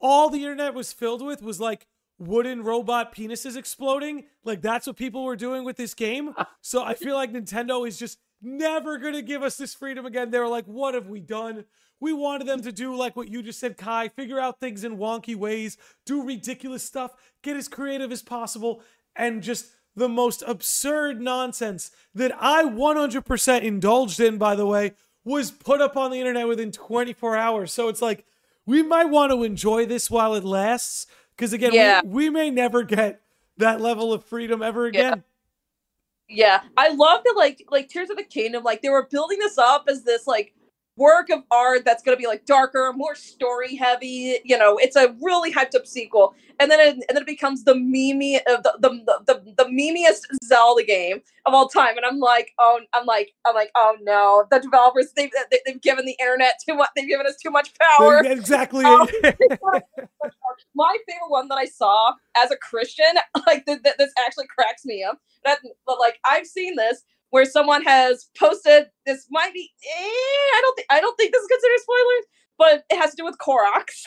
all the internet was filled with was like wooden robot penises exploding. Like that's what people were doing with this game. So I feel like Nintendo is just never going to give us this freedom again. They were like, what have we done? We wanted them to do like what you just said, Kai, figure out things in wonky ways, do ridiculous stuff, get as creative as possible, and just the most absurd nonsense that I 100% indulged in, by the way, was put up on the internet within 24 hours. So it's like, we might want to enjoy this while it lasts. Because again, Yeah. we, we may never get that level of freedom ever again. yeah, I love that. Like, like Tears of the Kingdom, like they were building this up as this like work of art that's gonna be like darker, more story heavy. You know, it's a really hyped up sequel, and then it, and then it becomes the meme of uh, the the, the the the memeiest Zelda game of all time. And I'm like, oh, I'm like, I'm like, oh no, the developers they've they, they've given the internet too much. They've given us too much power. Exactly. Oh. my favorite one that I saw as a Christian, like th- th- this actually cracks me up. That, but like I've seen this where someone has posted. This might be. Eh, I don't think. I don't think this is considered spoilers, but it has to do with Koroks.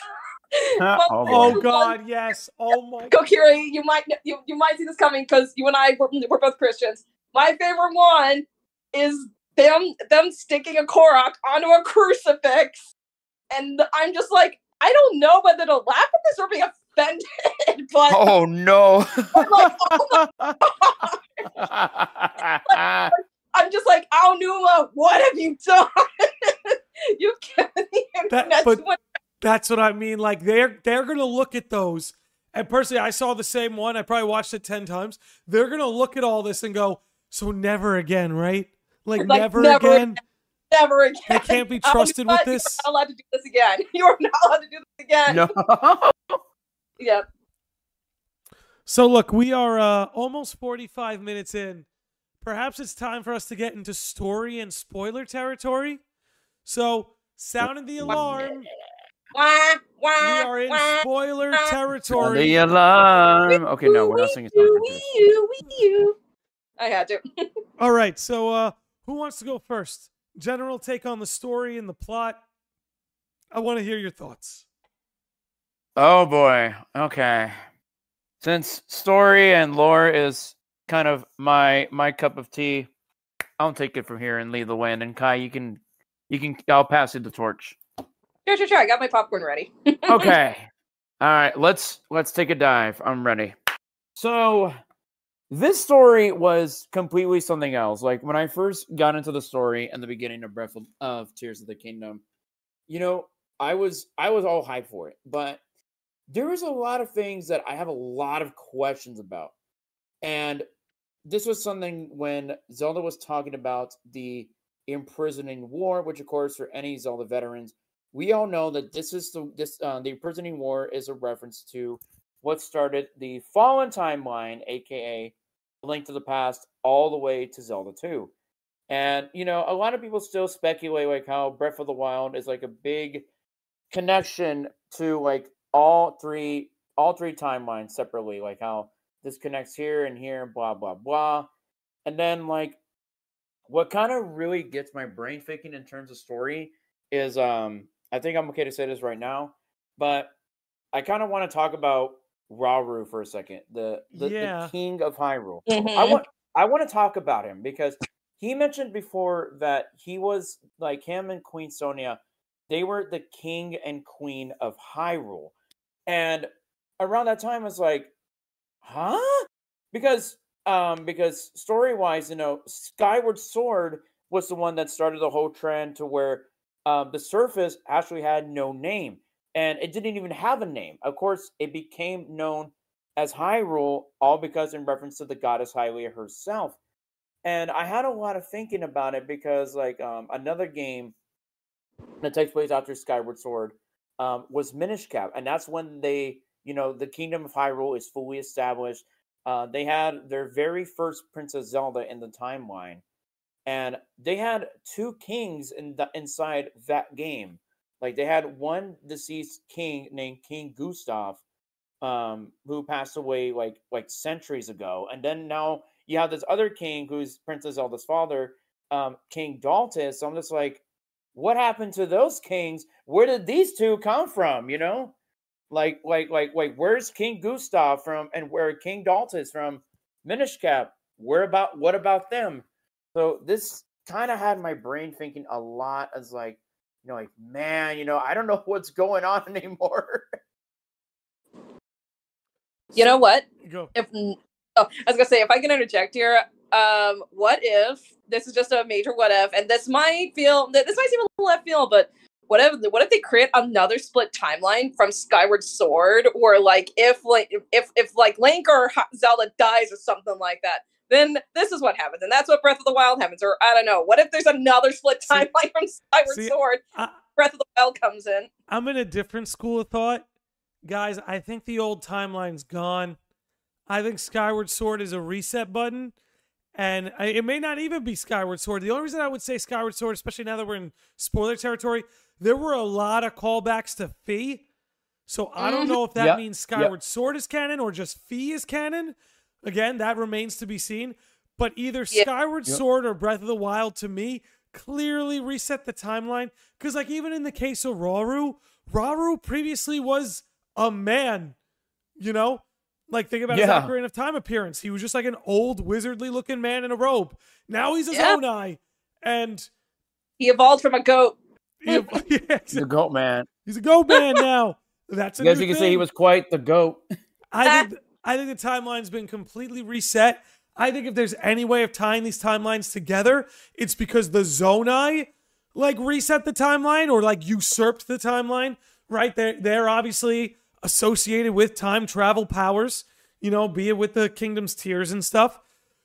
But Oh, oh favorite one- God, yes. Oh my. Kokiri, you might you, you might see this coming because you and I were, we're both Christians. My favorite one is them them sticking a Korok onto a crucifix, and I'm just like, I don't know whether to laugh at this or be offended, but oh no. I'm just like, oh I'm just like, Aonuma, what have you done? You've given the That- but-. That's what I mean. Like they're they're gonna look at those. And personally, I saw the same one. I probably watched it ten times. They're gonna look at all this and go, "So never again, right? Like, Like, never, never again. Never again. They can't be trusted with you're this." not allowed to do this again. You are not allowed to do this again. no. Yeah. So look, we are uh, almost forty-five minutes in. Perhaps it's time for us to get into story and spoiler territory. So, sounding the alarm. Wah, wah, We are in wah. spoiler Sound territory. the alarm. Okay, no, we're not singing Wee songs. you, like this. wee you, you. I had to. All right, so uh who wants to go first? General take on the story and the plot. I want to hear your thoughts. Oh boy. Okay. Since story and lore is kind of my my cup of tea, I'll take it from here and lead the way. And Kai, you can you can I'll pass you the torch. Sure, sure, sure. I got my popcorn ready. Okay. All right, let's let's take a dive. I'm ready. So this story was completely something else. Like when I first got into the story and the beginning of Breath of, of Tears of the Kingdom, you know, I was I was all hyped for it, but there was a lot of things that I have a lot of questions about. And this was something when Zelda was talking about the imprisoning war, which of course for any Zelda veterans, we all know that this is the this uh, the imprisoning war is a reference to what started the Fallen timeline, aka Link to the Past, all the way to Zelda 2. And you know, a lot of people still speculate like how Breath of the Wild is like a big connection to like all three all three timelines separately, like how this connects here and here, blah blah blah. And then like what kind of really gets my brain thinking in terms of story is um I think I'm okay to say this right now, but I kind of want to talk about Rauru for a second, the the, Yeah. the king of Hyrule. I Mhm. want I want to talk about him because he mentioned before that he was like him and Queen Sonia, they were the king and queen of Hyrule. And around that time I was like, huh? Because um because story-wise, you know, Skyward Sword was the one that started the whole trend to where um, the surface actually had no name and it didn't even have a name. Of course, it became known as Hyrule, all because in reference to the goddess Hylia herself. And I had a lot of thinking about it because, like, um, another game that takes place after Skyward Sword um, was Cap, and that's when they, you know, the Kingdom of Hyrule is fully established. Uh, they had their very first Princess Zelda in the timeline, and they had two kings in the inside that game. Like they had one deceased king named King Gustav, um, who passed away like like centuries ago, and then now you have this other king who's Princess Zelda's father, um, King Daltus. So I'm just like, what happened to those kings? Where did these two come from? You know, like like like like where's King Gustav from, and where King Daltus from Minish Cap? Where about what about them? So this kind of had my brain thinking a lot as like, you know, like man, you know, I don't know what's going on anymore. You know what? Go. If oh, I was gonna say, if I can interject here, um, what if this is just a major what if, and this might feel this might seem a little left field, but what if what if they create another split timeline from Skyward Sword, or like if like if if like Link or Zelda dies or something like that, then this is what happens, and that's what Breath of the Wild happens, or I don't know. What if there's another split See- timeline from Skyward see, Sword? I, Breath of the Wild comes in. I'm in a different school of thought. Guys, I think the old timeline's gone. I think Skyward Sword is a reset button. And I, it may not even be Skyward Sword. The only reason I would say Skyward Sword, especially now that we're in spoiler territory, there were a lot of callbacks to Fi. So I don't Mhm. know if that Yep, means yep. Skyward Sword is canon or just Fi is canon. Again, that remains to be seen. But either Yeah. Skyward Yep. Sword or Breath of the Wild to me clearly reset the timeline. Because, like, even in the case of Rauru, Rauru previously was a man, you know? Like, think about his Yeah. Ocarina of Time appearance. He was just like an old, wizardly looking man in a robe. Now he's a Yeah. Zonai. And He evolved from a goat. he, yeah, the exactly. goat man. he's a goat man now. That's a I guess new you can say he was quite the goat. I ah. think I think the timeline's been completely reset. I think if there's any way of tying these timelines together, it's because the Zonai like reset the timeline or like usurped the timeline. Right? They're they're obviously associated with time travel powers, you know, be it with the kingdom's tears and stuff.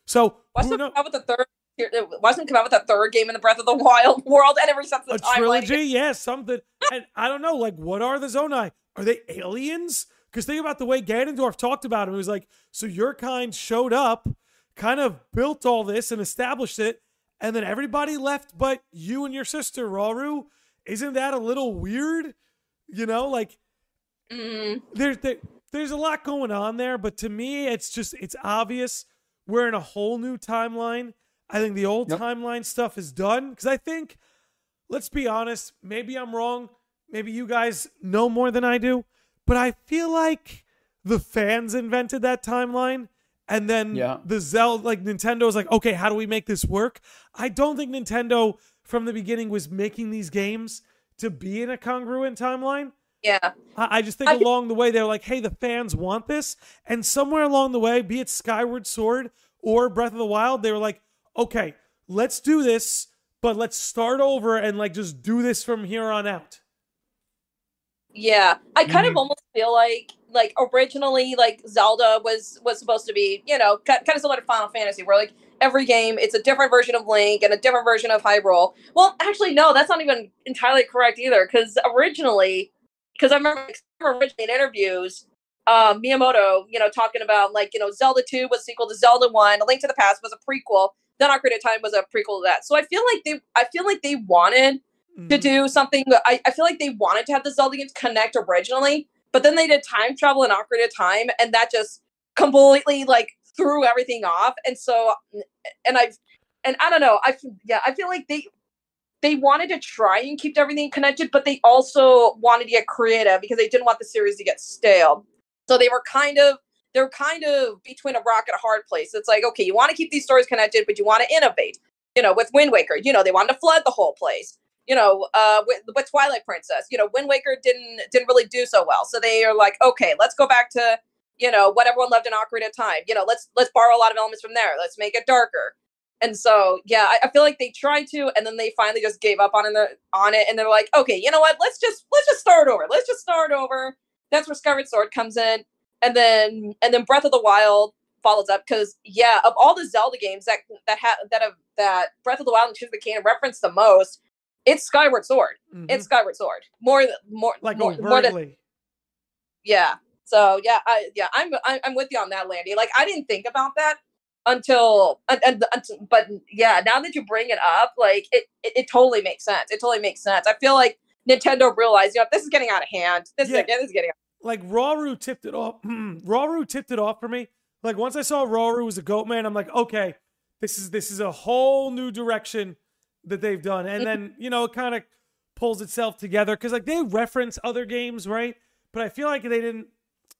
So Wasn't come out with the third? It uh, wasn't come out with the third game in the Breath of the Wild world, and it resets the a timeline. trilogy, yeah, something. And I don't know, like, what are the Zonai? Are they aliens? Because think about the way Ganondorf talked about him. He was like, so your kind showed up, kind of built all this and established it, and then everybody left but you and your sister, Rauru. Isn't that a little weird? You know, like Mm, there's there, there's a lot going on there, but to me, it's just it's obvious we're in a whole new timeline. I think the old Yep. timeline stuff is done because I think, let's be honest, maybe I'm wrong. Maybe you guys know more than I do, but I feel like the fans invented that timeline. And then Yeah. the Zelda, like Nintendo Nintendo's like, okay, how do we make this work? I don't think Nintendo from the beginning was making these games to be in a congruent timeline. Yeah, I I just think I- along the way they're like, hey, the fans want this. And somewhere along the way, be it Skyward Sword or Breath of the Wild, they were like, okay, let's do this, but let's start over and like just do this from here on out. Yeah, I kind Mhm. of almost feel like like originally like Zelda was was supposed to be you know kind of similar to Final Fantasy, where like every game it's a different version of Link and a different version of Hyrule. Well, actually, no, that's not even entirely correct either, because originally, because I remember originally in interviews, um, Miyamoto, you know, talking about like you know Zelda Two was a sequel to Zelda One, A Link to the Past was a prequel, then Ocarina of Time was a prequel to that. So I feel like they I feel like they wanted to Mhm. do something. I, I feel like they wanted to have the Zelda games connect originally, but then they did time travel and Ocarina of Time, and that just completely like threw everything off. And so, and I've, and I don't know. I yeah, I feel like they they wanted to try and keep everything connected, but they also wanted to get creative because they didn't want the series to get stale. So they were kind of they're kind of between a rock and a hard place. It's like, okay, you want to keep these stories connected, but you want to innovate. You know, with Wind Waker, you know, they wanted to flood the whole place you know, uh, with, with Twilight Princess, you know, Wind Waker didn't didn't really do so well. So they are like, okay, let's go back to, you know, what everyone loved in Ocarina of Time. You know, let's let's borrow a lot of elements from there. Let's make it darker. And so, yeah, I, I feel like they tried to, and then they finally just gave up on it. On it, and they're like, okay, you know what? Let's just let's just start over. Let's just start over. That's where Skyward Sword comes in, and then and then Breath of the Wild follows up because yeah, of all the Zelda games that that have that have that Breath of the Wild and Tears of the Kingdom reference the most, it's Skyward Sword. Mhm. It's Skyward Sword. More th- more like more, more than yeah. So yeah, I yeah, I'm I'm I'm with you on that, Landy. Like I didn't think about that until and, and, until- but yeah, now that you bring it up, like it, it it totally makes sense. It totally makes sense. I feel like Nintendo realized, you know, this is getting out of hand. This Yeah. is this is getting out. like Rauru tipped it off. Mm-hmm, Rauru tipped it off for me. Like once I saw Rauru was a goat man, I'm like, okay, this is this is a whole new direction that they've done. And then, you know, it kind of pulls itself together because like they reference other games, right? But I feel like they didn't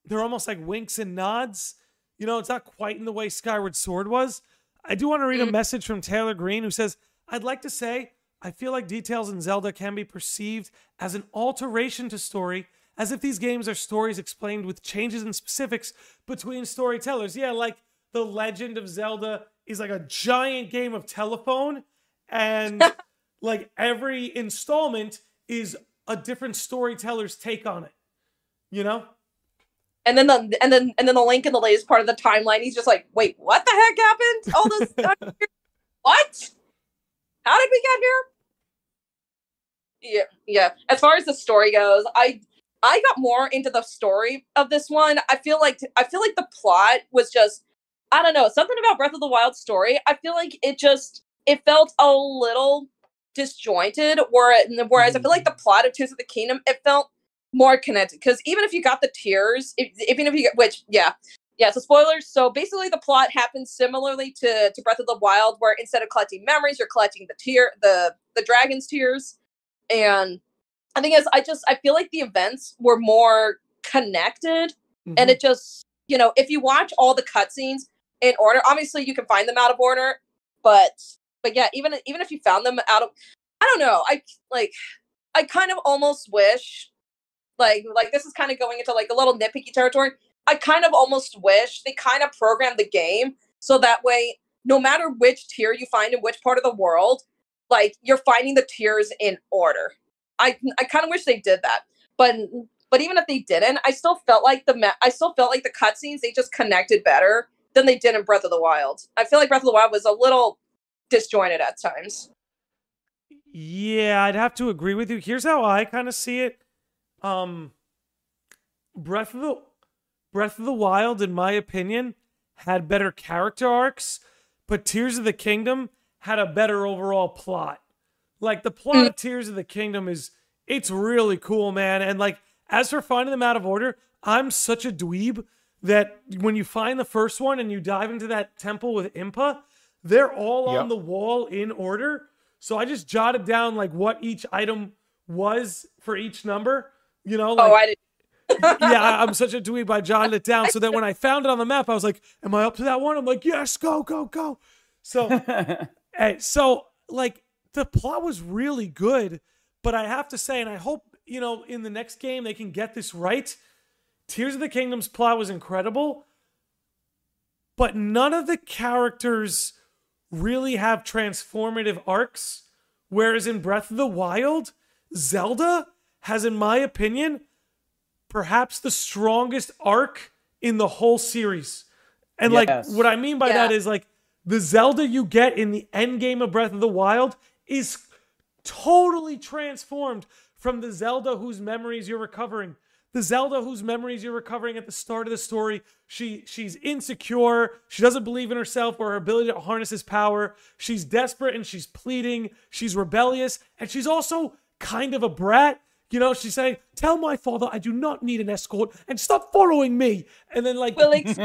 they're almost like winks and nods. You know, it's not quite in the way Skyward Sword was. I do want to read a Mhm. message from Taylor Green who says, I'd like to say I feel like details in Zelda can be perceived as an alteration to story, as if these games are stories explained with changes in specifics between storytellers. Yeah, like The Legend of Zelda is like a giant game of telephone, and like every installment is a different storyteller's take on it. You know? And then the and then and then the link in the latest part of the timeline, he's just like, wait, what the heck happened? All this what? How did we get here? Yeah, yeah. As far as the story goes, I I got more into the story of this one. I feel like I feel like the plot was just I don't know, something about Breath of the Wild story. I feel like it just it felt a little disjointed whereas, whereas I feel like the mm. plot of Tears of the Kingdom it felt more connected because even if you got the tears, if, even if you get which yeah, yeah. So spoilers. So basically, the plot happens similarly to to Breath of the Wild, where instead of collecting memories, you're collecting the tear the the dragon's tears. And I think is I just I feel like the events were more connected, and Mhm. it just you know if you watch all the cutscenes in order, obviously you can find them out of order, but but yeah, even even if you found them out of I don't know, I like I kind of almost wish like like this is kind of going into like a little nitpicky territory. I kind of almost wish they kind of programmed the game so that way no matter which tier you find in which part of the world, like you're finding the tiers in order. I I kind of wish they did that. But but even if they didn't, I still felt like the ma- I still felt like the cutscenes they just connected better than they did in Breath of the Wild. I feel like Breath of the Wild was a little disjointed at times. Yeah, I'd have to agree with you. Here's how I kind of see it. Um Breath of the Breath of the Wild in my opinion had better character arcs, but Tears of the Kingdom had a better overall plot. Like the plot of Tears of the Kingdom is it's really cool, man. And like as for finding them out of order, I'm such a dweeb that when you find the first one and you dive into that temple with Impa, they're all on the wall in order. So I just jotted down like what each item was for each number. You know, oh, like oh, I did. yeah, I- I'm such a dweeb. I jotted it down so that when I found it on the map, I was like, "Am I up to that one?" I'm like, "Yes, go, go, go." So, hey, eh, so like the plot was really good, but I have to say, and I hope you know in the next game they can get this right. Tears of the Kingdom's plot was incredible, but none of the characters really have transformative arcs. Whereas in Breath of the Wild, Zelda has, in my opinion, perhaps the strongest arc in the whole series. And like what I mean by Yeah. that is like the Zelda you get in the end game of Breath of the Wild is totally transformed from the Zelda whose memories you're recovering. The Zelda whose memories you're recovering at the start of the story, she she's insecure, she doesn't believe in herself or her ability to harness his power. She's desperate and she's pleading, she's rebellious, and she's also kind of a brat. You know, she's saying, "Tell my father I do not need an escort and stop following me." And then like Will excuse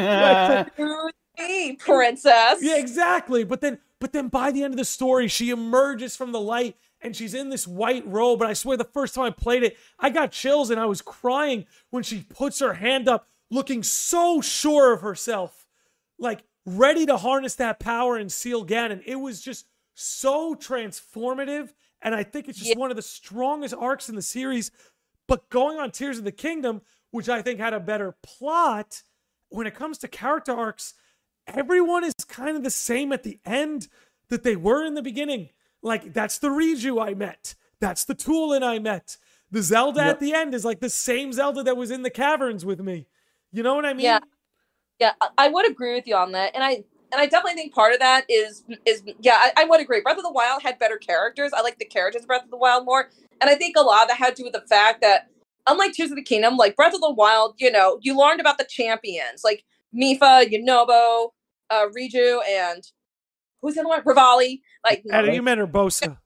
me, princess. yeah, exactly. But then, but then by the end of the story, she emerges from the light and she's in this white robe. And I swear, the first time I played it, I got chills and I was crying when she puts her hand up, looking so sure of herself, like ready to harness that power and seal Ganon. It was just so transformative. And I think it's just Yeah. one of the strongest arcs in the series. But going on Tears of the Kingdom, which I think had a better plot, when it comes to character arcs, everyone is kind of the same at the end that they were in the beginning. Like that's the Riju I met. That's the Tulin I met. The Zelda Yep. at the end is like the same Zelda that was in the caverns with me. You know what I mean? Yeah. Yeah, I- I would agree with you on that, and I and I definitely think part of that is is yeah, I, I would agree. Breath of the Wild had better characters. I like the characters of Breath of the Wild more, and I think a lot of that had to do with the fact that unlike Tears of the Kingdom, like Breath of the Wild, you know, you learned about the champions like Mipha, Yunobo, uh, Riju, and who's the other one? Revali. Like Eddie, you meant Urbosa.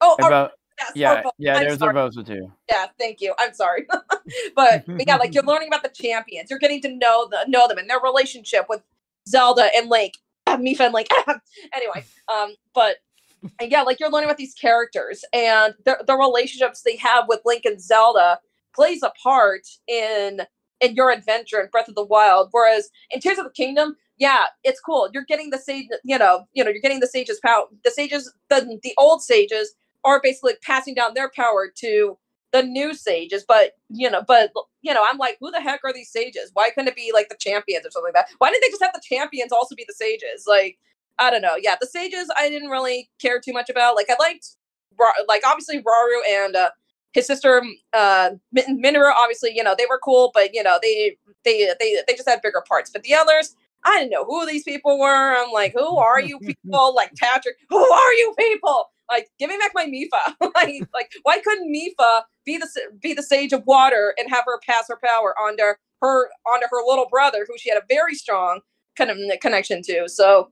oh, or, About, yes, yeah, Urbo- yeah, I'm there's sorry. Urbosa too. Yeah, thank you. I'm sorry, but, but yeah, like you're learning about the champions. You're getting to know the know them and their relationship with Zelda and Link, Mipha and Link. anyway, um, but yeah, like you're learning about these characters and the the relationships they have with Link and Zelda plays a part in in your adventure in Breath of the Wild. Whereas in Tears of the Kingdom, yeah, it's cool. You're getting the sage, you know, you know, you're getting the sages' power. The sages, the the old sages are basically passing down their power to the new sages. But you know, but you know, I'm like, who the heck are these sages? Why couldn't it be like the champions or something like that? Why didn't they just have the champions also be the sages? Like, I don't know. Yeah, the sages I didn't really care too much about. Like, I liked, like obviously Rauru and uh, his sister uh, Min-. Obviously, you know, they were cool, but you know, they they they they just had bigger parts. But the others. I didn't know who these people were. I'm like, who are you people? Like Patrick, who are you people? Like, give me back my Mipha. like, like, why couldn't Mipha be the be the sage of water and have her pass her power onto her onto her little brother, who she had a very strong kind of connection to? So,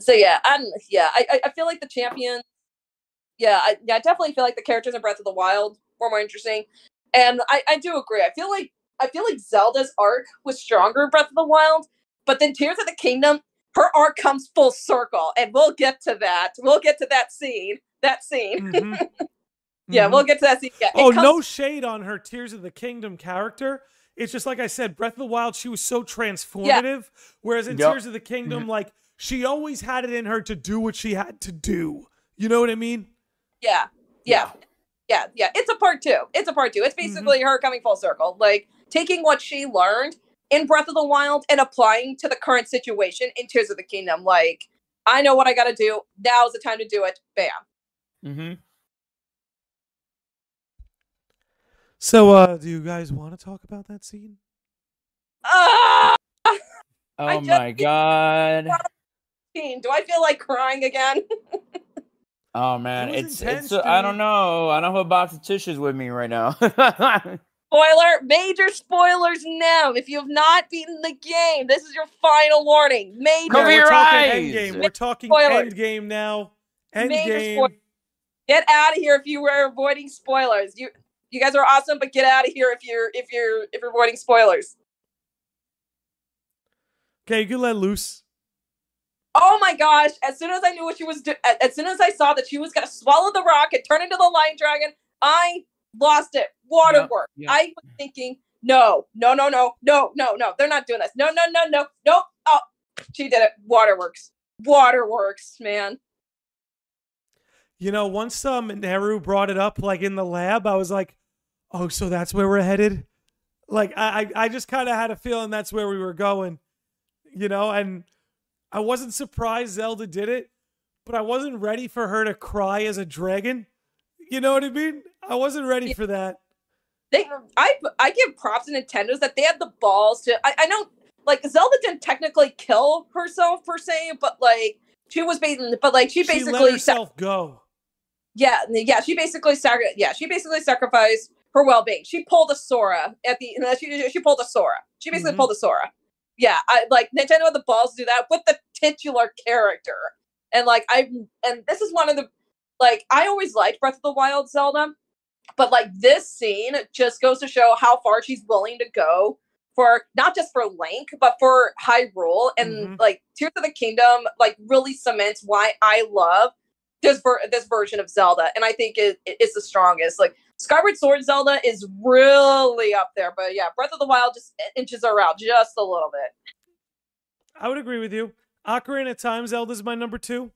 so yeah, I'm yeah, I I- feel like the champion. Yeah, I, yeah, I definitely feel like the characters in Breath of the Wild were more interesting, and I I do agree. I feel like I feel like Zelda's arc was stronger in Breath of the Wild, but then Tears of the Kingdom, her arc comes full circle, and we'll get to that. We'll get to that scene. That scene. Mhm. Yeah, Mhm. we'll get to that scene. Yeah, Oh, comes- no shade on her Tears of the Kingdom character. It's just like I said, Breath of the Wild, she was so transformative. Whereas in Yep. Tears of the Kingdom, like she always had it in her to do what she had to do. You know what I mean? Yeah, yeah, yeah, yeah. It's a part two. It's a part two. It's basically her coming full circle, like taking what she learned in Breath of the Wild and applying to the current situation in Tears of the Kingdom. Like, I know what I got to do. Now's the time to do it. Bam. Mm-hmm. So, uh, do you guys want to talk about that scene? Ah, Oh just- my god. scene. do I feel like crying again? Oh man, was it's intense, it's. uh, I don't know. I don't have a box of tissues with me right now. Spoiler, major spoilers now. If you have not beaten the game, this is your final warning. Major. Cover we're your talking eyes. Endgame. We're talking Spoilers. Endgame now. Major Endgame. spoil- Get out of here if you were avoiding spoilers. You you guys are awesome, but get out of here if you're if you're if you're avoiding spoilers. Okay, you can let loose. Oh my gosh! As soon as I knew what she was doing, as soon as I saw that she was gonna swallow the rock and turn into the lion dragon, I lost it. Waterwork. yeah. I was thinking, no, no, no, no, no, no, no. They're not doing this. No, no, no, no, no. Oh, she did it. Waterworks. Waterworks, man. You know, once um Nehru brought it up like in the lab, I was like, "Oh, so that's where we're headed." Like I, I just kind of had a feeling that's where we were going. You know, and I wasn't surprised Zelda did it, but I wasn't ready for her to cry as a dragon. You know what I mean? I wasn't ready for that. they I I give props to Nintendo's that they had the balls to I, I know like Zelda didn't technically kill herself per se, but like she was basically but like she She basically let herself go. yeah, yeah, she basically sacri- yeah, she basically sacrificed her well-being. She pulled a Sora at the she she pulled a Sora. She basically Mhm. pulled a Sora. Yeah, I like Nintendo had the balls to do that with the titular character. And like I and this is one of the like I always liked Breath of the Wild Zelda, but like this scene just goes to show how far she's willing to go for not just for Link, but for Hyrule and Mhm. like Tears of the Kingdom like really cements why I love this ver- this version of Zelda, and I think it, it is the strongest. Like Skyward Sword Zelda is really up there, but yeah, Breath of the Wild just inches her out just a little bit. I would agree with you. Ocarina of Time is my number two.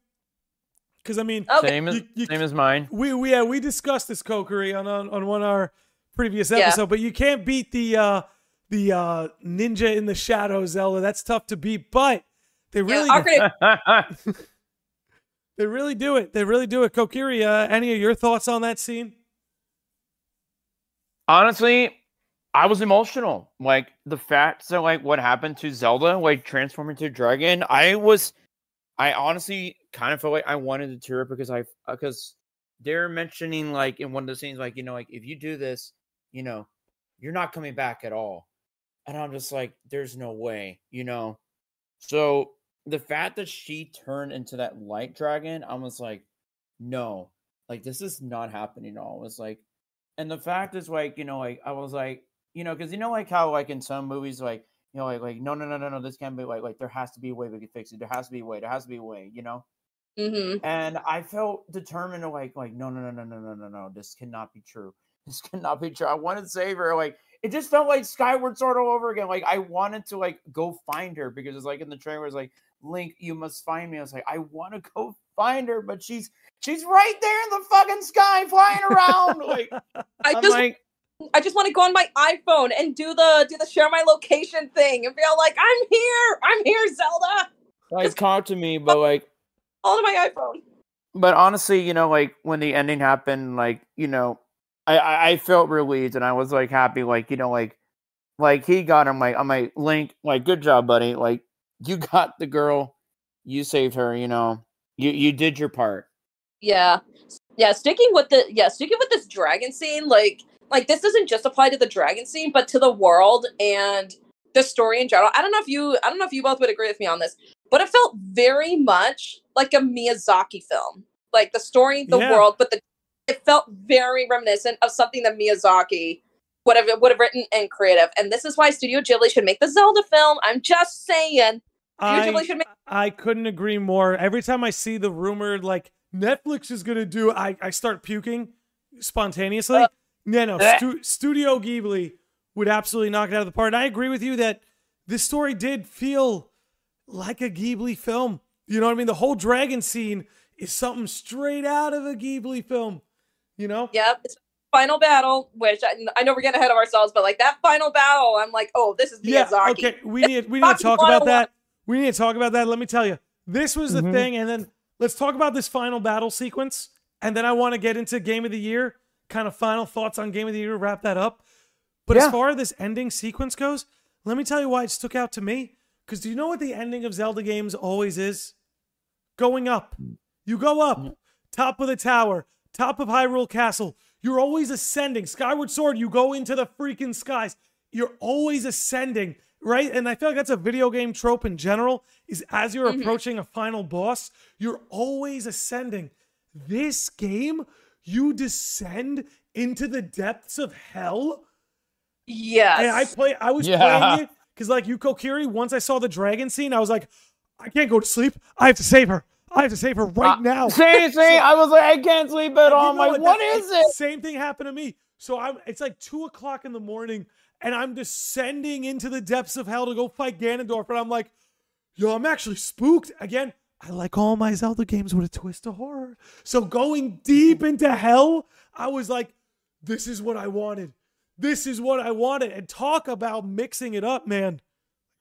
Because I mean, Okay. Same as You- you same as mine. we we yeah we discussed this Kokiri on on, on one of our previous Yeah. episode, but you can't beat the uh the uh Ninja in the Shadow Zelda. That's tough to beat, but they Yeah, really Ocarina, they really do it. They really do it. Kokiri, uh, any of your thoughts on that scene? Honestly, I was emotional. Like the fact that like what happened to Zelda, like transforming to dragon, I was I honestly kind of felt like I wanted to tear up because I uh, because they're mentioning like in one of the scenes, like, you know, like if you do this, you know, you're not coming back at all. And I'm just like, there's no way, you know. So the fact that she turned into that light dragon, I was like, no, like this is not happening at all. It's like and the fact is like you know like i was like you know because you know like how like in some movies like you know like like no no no no no this can't be like like there has to be a way we can fix it there has to be a way there has to be a way you know hmm and i felt determined to like like no no no no no no no no this cannot be true. This cannot be true. I wanted to save her. Like it just felt like skyward sword all over again. Like i wanted to like go find her because it's like in the trailer it's like link you must find me. I was like i want to go find her but she's she's right there in the fucking sky flying around. Like I i'm just like I just want to go on my iPhone and do the do the share my location thing and feel like I'm here, I'm here, Zelda, like talk to me but like all to my iPhone. but honestly you know like when the ending happened like you know i i, felt relieved and i was like happy like you know like like he got him like i'm like link like good job buddy like you got the girl you saved her you know you you did your part Yeah, yeah. Sticking with the yeah, sticking with this dragon scene, like like this doesn't just apply to the dragon scene, but to the world and the story in general. I don't know if you I don't know if you both would agree with me on this, but it felt very much like a Miyazaki film. Like the story, the Yeah. world, but the it felt very reminiscent of something that Miyazaki would have would have written and creative. And this is why Studio Ghibli should make the Zelda film. I'm just saying. Ghibli I, should make I couldn't agree more. Every time I see the rumored like Netflix is gonna do, I, I start puking spontaneously. Uh, no, no, bleh. stu- Studio Ghibli would absolutely knock it out of the park. And I agree with you that this story did feel like a Ghibli film. You know what I mean? The whole dragon scene is something straight out of a Ghibli film. You know? Yep. Final battle, which I, I know we're getting ahead of ourselves, but like that final battle, I'm like, oh, this is Yeah. Okay. We need we need to talk about that. We need to talk about that. Let me tell you, this was the Mhm. thing, and then let's talk about this final battle sequence, and then I want to get into game of the year, kind of final thoughts on game of the year, wrap that up. But as far as this ending sequence goes, let me tell you why it stuck out to me. Because do you know what the ending of Zelda games always is? Going up. You go up, top of the tower, top of Hyrule Castle. You're always ascending. Skyward Sword, you go into the freaking skies. You're always ascending, right? And I feel like that's a video game trope in general, is as you're Mhm. approaching a final boss, you're always ascending. This game, you descend into the depths of hell. Yes. And I play I was Yeah. playing it because like you Kokiri, once I saw the dragon scene, I was like, I can't go to sleep. I have to save her. I have to save her right Uh, now. See, see, I was like, I can't sleep at all. I'm like, That- what is it? Same thing happened to me. So I'm it's like two o'clock in the morning and I'm descending into the depths of hell to go fight Ganondorf. And I'm like, yo, I'm actually spooked. Again, I like all my Zelda games with a twist of horror. So going deep into hell, I was like, this is what I wanted. This is what I wanted. And talk about mixing it up, man.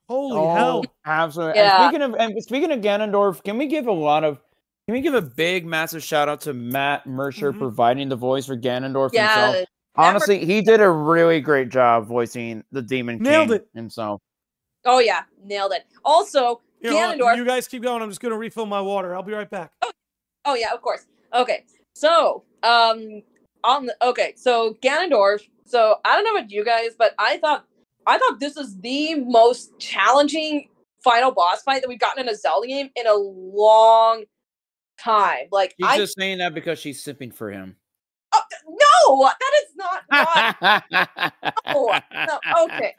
Holy hell. Oh, absolutely. Yeah. And speaking of and speaking of Ganondorf, can we give a lot of can we give a big massive shout out to Matt Mercer Mhm. providing the voice for Ganondorf yeah. himself? Honestly, he did a really great job voicing the Demon Nailed King it. himself. Oh yeah, nailed it. Also, Here. Ganondorf. You guys keep going. I'm just gonna refill my water. I'll be right back. Oh yeah, of course. Okay, so um, on the, okay, so Ganondorf. So I don't know about you guys, but I thought I thought this is the most challenging final boss fight that we've gotten in a Zelda game in a long time. Like She's I just saying that because she's sipping for him. oh, no, that is not. why. Oh, no, okay.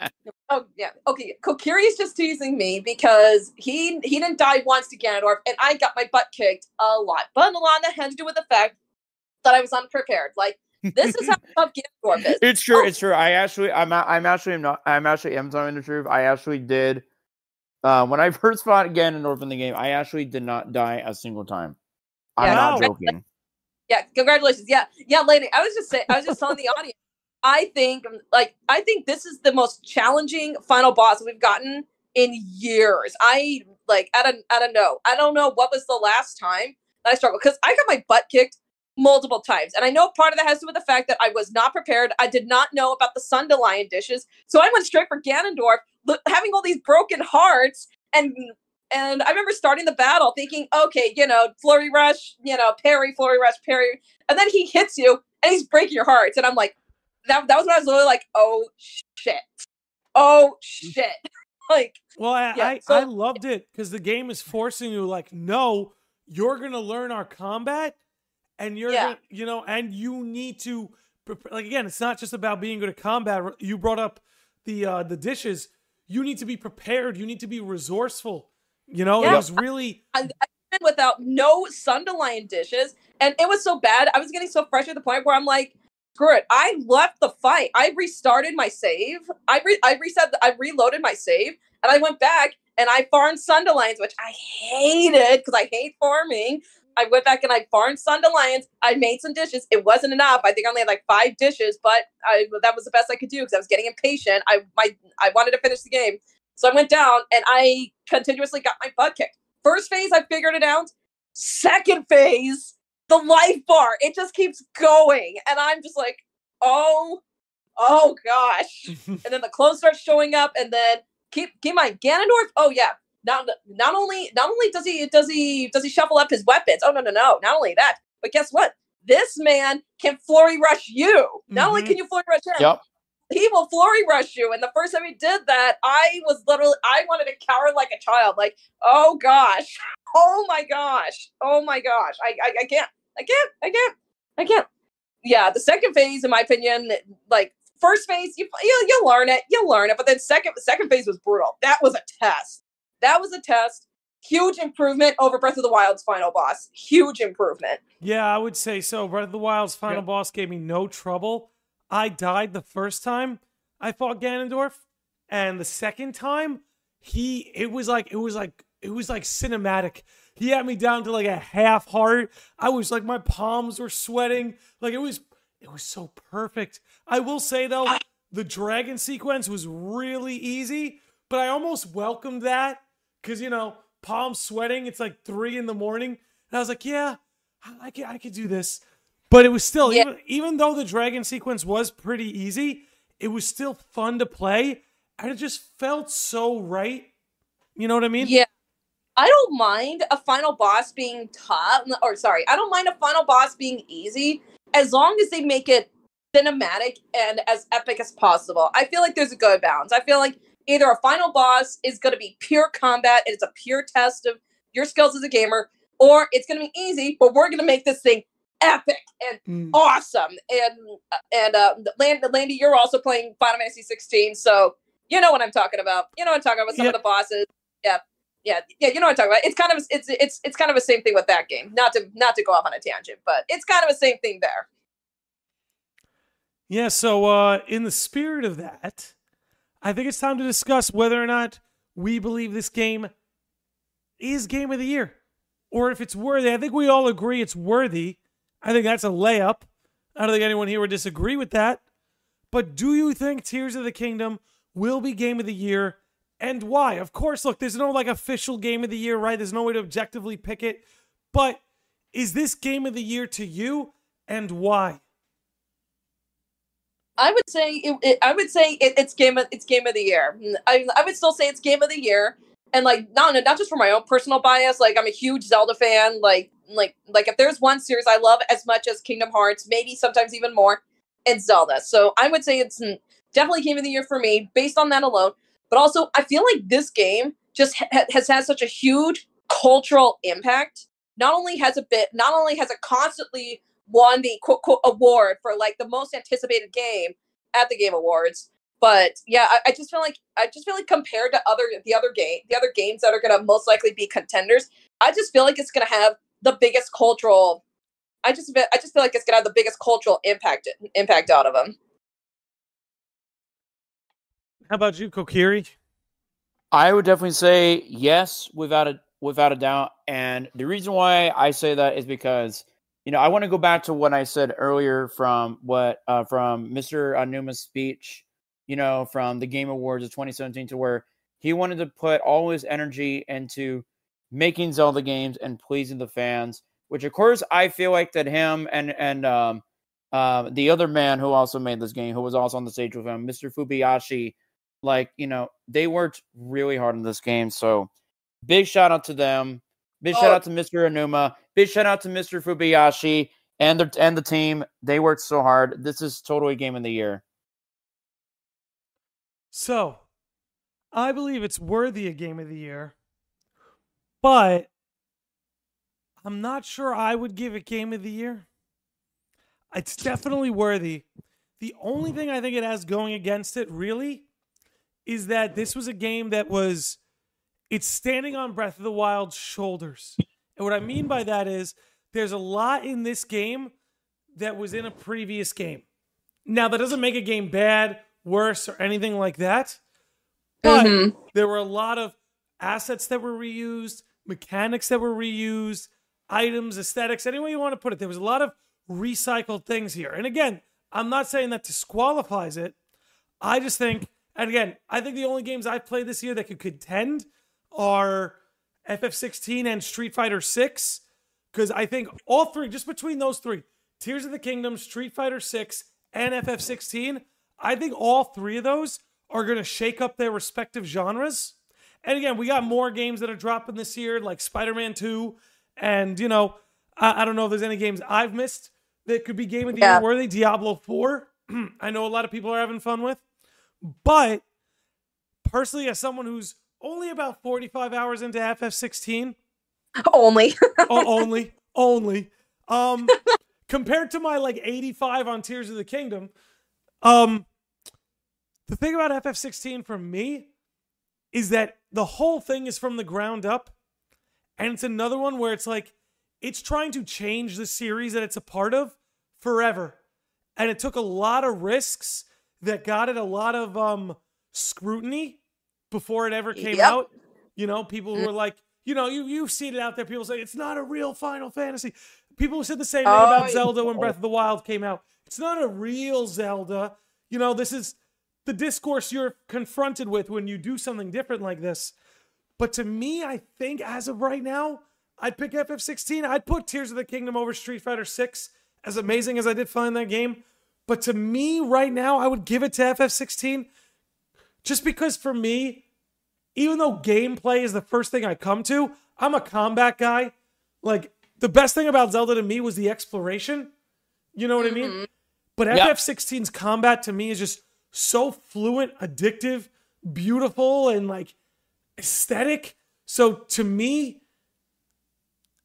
Oh yeah. Okay. Kokiri's just teasing me because he he didn't die once to Ganondorf, and I got my butt kicked a lot. But a lot of that had to do with the fact that I was unprepared. Like this is how tough Ganondorf is. It's true. Oh. It's true. I actually, I'm, I'm actually not. I'm actually am telling the truth. I actually did. Uh, when I first fought Ganondorf in the game, I actually did not die a single time. I'm Yeah. not joking. Yeah. Congratulations. Yeah. Yeah, lady. I was just saying. I was just telling the audience. I think like I think this is the most challenging final boss we've gotten in years. I like I don't I don't know. I don't know what was the last time that I struggled because I got my butt kicked multiple times. And I know part of that has to do with the fact that I was not prepared. I did not know about the Sundelion dishes. So I went straight for Ganondorf, having all these broken hearts and and I remember starting the battle thinking, okay, you know, flurry rush, you know, parry, flurry rush, parry. And then he hits you and he's breaking your hearts. And I'm like, that, that was when I was really like, oh shit. Oh shit. like, Well, I Yeah, I, so- I loved it because the game is forcing you like, no, you're gonna learn our combat, and you're Yeah. gonna, you know, and you need to like again, it's not just about being good at combat. You brought up the uh the dishes. You need to be prepared. You need to be resourceful. You know, it was really I, I without no Sundelion dishes, and it was so bad. I was getting so frustrated at the point where I'm like, screw it. I left the fight. I restarted my save. I re- I reset. The, I reloaded my save, and I went back and I farmed Sundelions, which I hated because I hate farming. I went back and I farmed Sundelions. I made some dishes. It wasn't enough. I think I only had like five dishes, but I that was the best I could do because I was getting impatient. I my I wanted to finish the game. So I went down and I continuously got my butt kicked. First phase, I figured it out. Second phase, the life bar, it just keeps going. And I'm just like, oh, oh gosh. and then the clone starts showing up, and then keep keep my Ganondorf, oh yeah. Not not only not only does he does he does he shuffle up his weapons. Oh no no no. Not only that, but guess what? This man can flurry rush you. Not only Mhm. can you flurry rush him, Yep. he will flurry rush you. And the first time he did that, I was literally, I wanted to cower like a child. Like, oh gosh, oh my gosh, oh my gosh, I, I, I can't, I can't, I can't, I can't. Yeah, the second phase, in my opinion, like first phase, you you you learn it, you learn it, but then second second phase was brutal. That was a test. That was a test. Huge improvement over Breath of the Wild's final boss. Huge improvement. Yeah, I would say so. Breath of the Wild's final Yep. boss gave me no trouble. I died the first time I fought Ganondorf, and the second time he it was like it was like it was like cinematic. He had me down to like a half heart. I was like my palms were sweating. Like it was it was so perfect. I will say though, the dragon sequence was really easy, but I almost welcomed that because you know palms sweating. It's like three in the morning, and I was like, yeah, I I could I could do this. But it was still Yeah. even even though the dragon sequence was pretty easy, it was still fun to play, and it just felt so right. You know what I mean? Yeah. I don't mind a final boss being tough, or sorry, I don't mind a final boss being easy as long as they make it cinematic and as epic as possible. I feel like there's a good balance. I feel like either a final boss is going to be pure combat and it's a pure test of your skills as a gamer, or it's going to be easy, but we're going to make this thing epic and Mm. awesome. And and uh, Land- Landy, you're also playing Final Fantasy 16, so you know what I'm talking about. You know what I'm talking about. With some Yeah. of the bosses. Yeah, yeah, yeah. You know what I'm talking about. It's kind of it's it's it's kind of the same thing with that game. Not to not to go off on a tangent, but it's kind of the same thing there. Yeah, so uh, in the spirit of that, I think it's time to discuss whether or not we believe this game is game of the year or if it's worthy. I think we all agree it's worthy. I think that's a layup. I don't think anyone here would disagree with that. But do you think Tears of the Kingdom will be game of the year and why? Of course, look, there's no like official game of the year, right? There's no way to objectively pick it. But is this game of the year to you and why? I would say it, it, I would say it, it's game of it's game of the year. Mm, I, I would still say it's game of the year, and like not not just for my own personal bias. Like I'm a huge Zelda fan. Like like like if there's one series I love as much as Kingdom Hearts, maybe sometimes even more, it's Zelda. So I would say it's mm, definitely game of the year for me based on that alone. But also, I feel like this game just ha- has had such a huge cultural impact. Not only has it been, not only has it constantly won the quote, quote award for like the most anticipated game at the Game Awards, but yeah, I, I just feel like I just feel like compared to other the other game the other games that are gonna most likely be contenders, I just feel like it's gonna have the biggest cultural. I just I just feel like it's gonna have the biggest cultural impact impact out of them. How about you, Kokiri? I would definitely say yes, without a without a doubt. And the reason why I say that is because you know I want to go back to what I said earlier from what uh, from Mr. Aonuma's speech. You know, from the Game Awards of 2017 to where he wanted to put all his energy into making Zelda games and pleasing the fans. Which, of course, I feel like that him and and um, uh, the other man who also made this game, who was also on the stage with him, Mr. Fujibayashi, like, you know, they worked really hard on this game. So big shout out to them. Big oh. shout out to Mr. Aonuma. Big shout out to Mr. Fujibayashi and the and the team. They worked so hard. This is totally game of the year. So, I believe it's worthy a game of the year, but I'm not sure I would give it game of the year. It's definitely worthy. The only thing I think it has going against it, really, is that this was a game that was it's standing on Breath of the Wild's shoulders. And what I mean by that is there's a lot in this game that was in a previous game. Now that doesn't make a game bad, worse, or anything like that. But mm-hmm. there were a lot of assets that were reused, mechanics that were reused, items, aesthetics, any way you want to put it. There was a lot of recycled things here. And again, I'm not saying that disqualifies it. I just think and again, I think the only games I've played this year that could contend are FF16 and Street Fighter 6 because I think all three, just between those three, Tears of the Kingdom, Street Fighter 6, and FF16, I think all three of those are going to shake up their respective genres. And again, we got more games that are dropping this year, like Spider Man 2. And, you know, I, I, don't know if there's any games I've missed that could be Game of the yeah. Year worthy. Diablo 4, I know a lot of people are having fun with. But personally, as someone who's only about 45 hours into FF16, only, oh, only, only, um, compared to my like 85 on Tears of the Kingdom, um, the thing about FF16 for me is that the whole thing is from the ground up. And it's another one where it's like, it's trying to change the series that it's a part of forever. And it took a lot of risks that got it a lot of um scrutiny before it ever came yep. out. You know, people mm. were like, you know, you you've seen it out there. People say it's not a real Final Fantasy. People who said the same thing oh, about Zelda when Breath of the Wild came out. It's not a real Zelda. You know, this is the discourse you're confronted with when you do something different like this. But to me, I think as of right now, I'd pick FF16. I'd put Tears of the Kingdom over Street Fighter 6. As amazing as I did find that game, but to me, right now, I would give it to FF16 just because for me, even though gameplay is the first thing I come to, I'm a combat guy. Like, the best thing about Zelda to me was the exploration. You know what mm-hmm. I mean? Mm-hmm. But yep. FF16's combat to me is just so fluent, addictive, beautiful, and like aesthetic. So to me,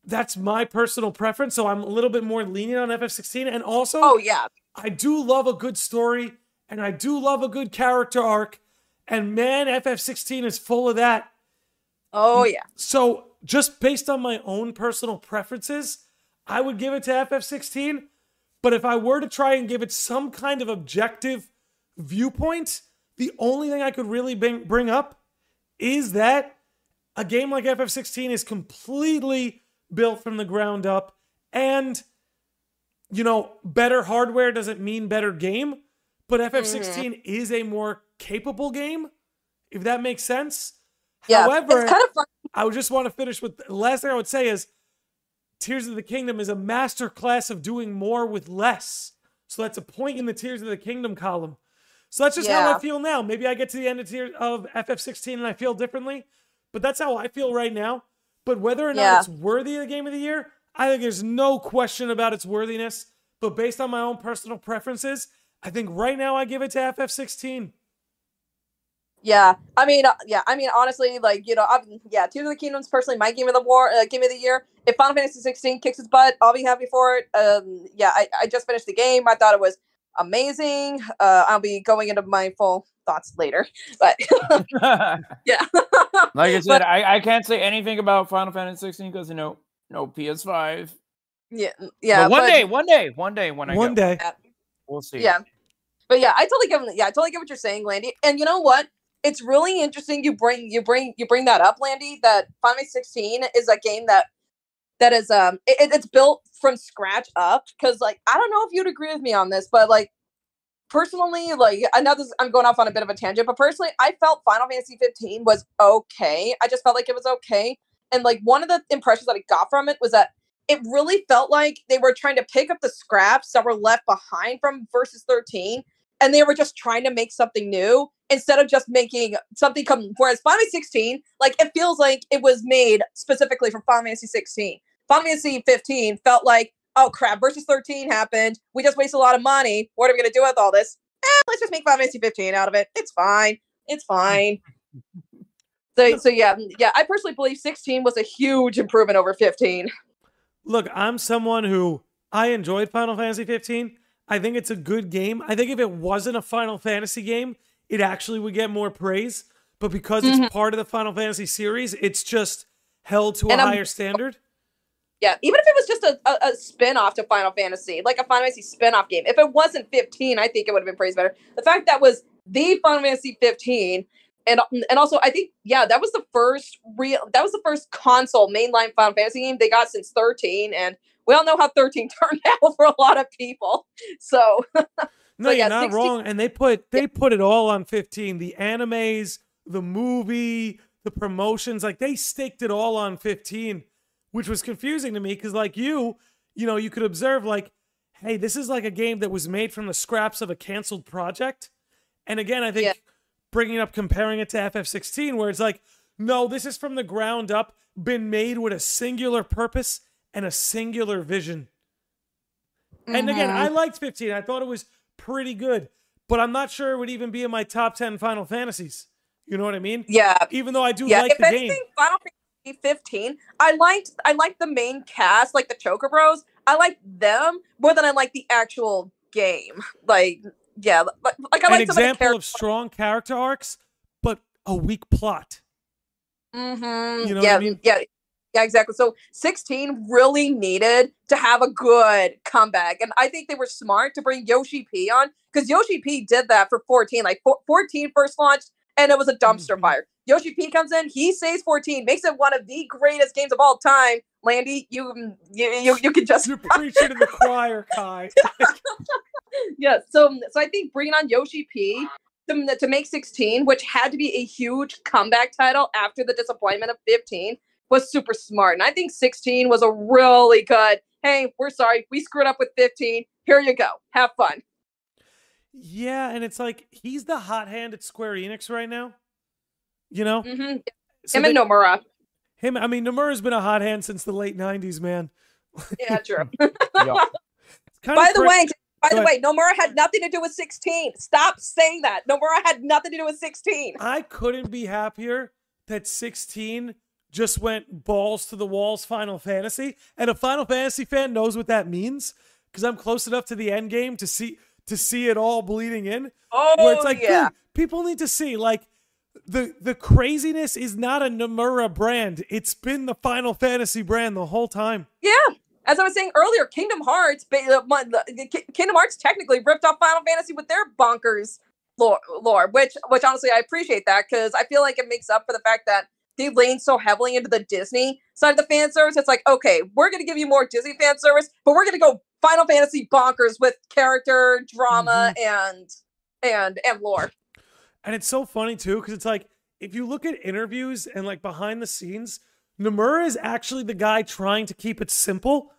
that's my personal preference. So I'm a little bit more lenient on FF16. And also, oh, yeah. I do love a good story and I do love a good character arc. And man, FF16 is full of that. Oh, yeah. So, just based on my own personal preferences, I would give it to FF16. But if I were to try and give it some kind of objective viewpoint, the only thing I could really bring up is that a game like FF16 is completely built from the ground up and you know, better hardware doesn't mean better game, but FF16 mm-hmm. is a more capable game, if that makes sense. Yeah, However, it's kind of fun. I would just want to finish with the last thing I would say is Tears of the Kingdom is a master class of doing more with less. So that's a point in the Tears of the Kingdom column. So that's just how I feel now. Maybe I get to the end of tier of FF16 and I feel differently, but that's how I feel right now. But whether or not Yeah. it's worthy of the game of the year, I think there's no question about its worthiness. But based on my own personal preferences, I think right now I give it to FF16. Yeah, I mean, uh, yeah, I mean, honestly, like you know, I'm, yeah, Tears of the Kingdom's personally my game of the war, uh, game of the year. If Final Fantasy 16 kicks its butt, I'll be happy for it. Um, yeah, I, I just finished the game. I thought it was amazing. Uh, I'll be going into my full thoughts later, but yeah, like I said, But- I, I can't say anything about Final Fantasy 16 because you know no PS5. yeah, yeah. but one but- day, one day, one day when I One get day. we'll see. Yeah. But yeah, I totally get yeah, I totally get what you're saying, Landy. And you know what? It's really interesting you bring you bring you bring that up, Landy, that Final Fantasy 16 is a game that that is um it- it's built from scratch up because like I don't know if you'd agree with me on this, but like personally, like I know this I'm going off on a bit of a tangent, but personally, I felt Final Fantasy 15 was okay. I just felt like it was okay. And like one of the impressions that I got from it was that it really felt like they were trying to pick up the scraps that were left behind from versus 13 and they were just trying to make something new instead of just making something come whereas Final Fantasy 16 like it feels like it was made specifically for Final Fantasy 16 Final Fantasy 15 felt like oh crap versus 13 happened we just wasted a lot of money what are we going to do with all this? Eh, let's just make Final Fantasy 15 out of it it's fine it's fine. So so yeah yeah I personally believe 16 was a huge improvement over 15 Look, I'm someone who I enjoyed Final Fantasy 15. I think it's a good game. I think if it wasn't a Final Fantasy game, it actually would get more praise. But because it's mm-hmm. part of the Final Fantasy series, it's just held to a And I'm- higher standard. Yeah, even if it was just a, a, a spin-off to Final Fantasy, like a Final Fantasy spin-off game. If it wasn't 15, I think it would have been praised better. The fact that was the Final Fantasy 15 and and also I think yeah, that was the first real that was the first console mainline Final Fantasy game they got since 13 and we all know how 13 turned out for a lot of people. So, No, So, you're yeah, not 16 wrong. And they put they put it all on 15. The animes, the movie, the promotions, like they staked it all on 15, which was confusing to me because like you, you know, you could observe like, hey, this is like a game that was made from the scraps of a canceled project. And again, I think Yeah. bringing up comparing it to FF16 where it's like, no, this is from the ground up, been made with a singular purpose and a singular vision. And again, I liked 15. I thought it was pretty good, but I'm not sure it would even be in my top 10 Final Fantasies. You know what I mean? yeah, Even though I do yeah, like if the anything, game. Final Fantasy 15, I liked I liked the main cast, like the Chocobros. I liked them more than I like the actual game. Like, yeah, like, like I An like the example of strong character arcs, but a weak plot. Mm-hmm. You know what yeah, I mean? yeah, yeah, exactly. So 16 really needed to have a good comeback, and I think they were smart to bring Yoshi P on because Yoshi P did that for 14. Like four- 14 first launched, and it was a dumpster Mhm. fire. Yoshi P comes in, he saves 14, makes it one of the greatest games of all time. Landy, you you you, you can just You're preaching to the choir, Kai. yeah. So so I think bringing on Yoshi P to, to make 16, which had to be a huge comeback title after the disappointment of 15, was super smart. And I think 16 was a really good. Hey, we're sorry, we screwed up with 15. Here you go. Have fun. Yeah, and it's like he's the hot hand at Square Enix right now. You know? hmm So Him and Nomura. him I mean Nomura's been a hot hand since the late 90s, man. Yeah, true. Yeah. By the cra- way, by Go the ahead. way, Nomura had nothing to do with 16. Stop saying that. Nomura had nothing to do with 16. I couldn't be happier that 16 just went balls to the walls Final Fantasy. And a Final Fantasy fan knows what that means because I'm close enough to the end game to see to see it all bleeding in. Oh, Where it's like, yeah. people need to see like the the craziness is not a Nomura brand. It's been the Final Fantasy brand the whole time. Yeah, as I was saying earlier, Kingdom Hearts, uh, mon- the- the Ki- Kingdom Hearts technically ripped off Final Fantasy with their bonkers lore, lore which, which honestly I appreciate that because I feel like it makes up for the fact that they lean so heavily into the Disney side of the fan service. It's like, okay, we're gonna give you more Disney fan service, but we're gonna go Final Fantasy bonkers with character, drama, mm-hmm. and and and lore. And it's so funny too, because it's like if you look at interviews and like behind the scenes, Nomura is actually the guy trying to keep it simple.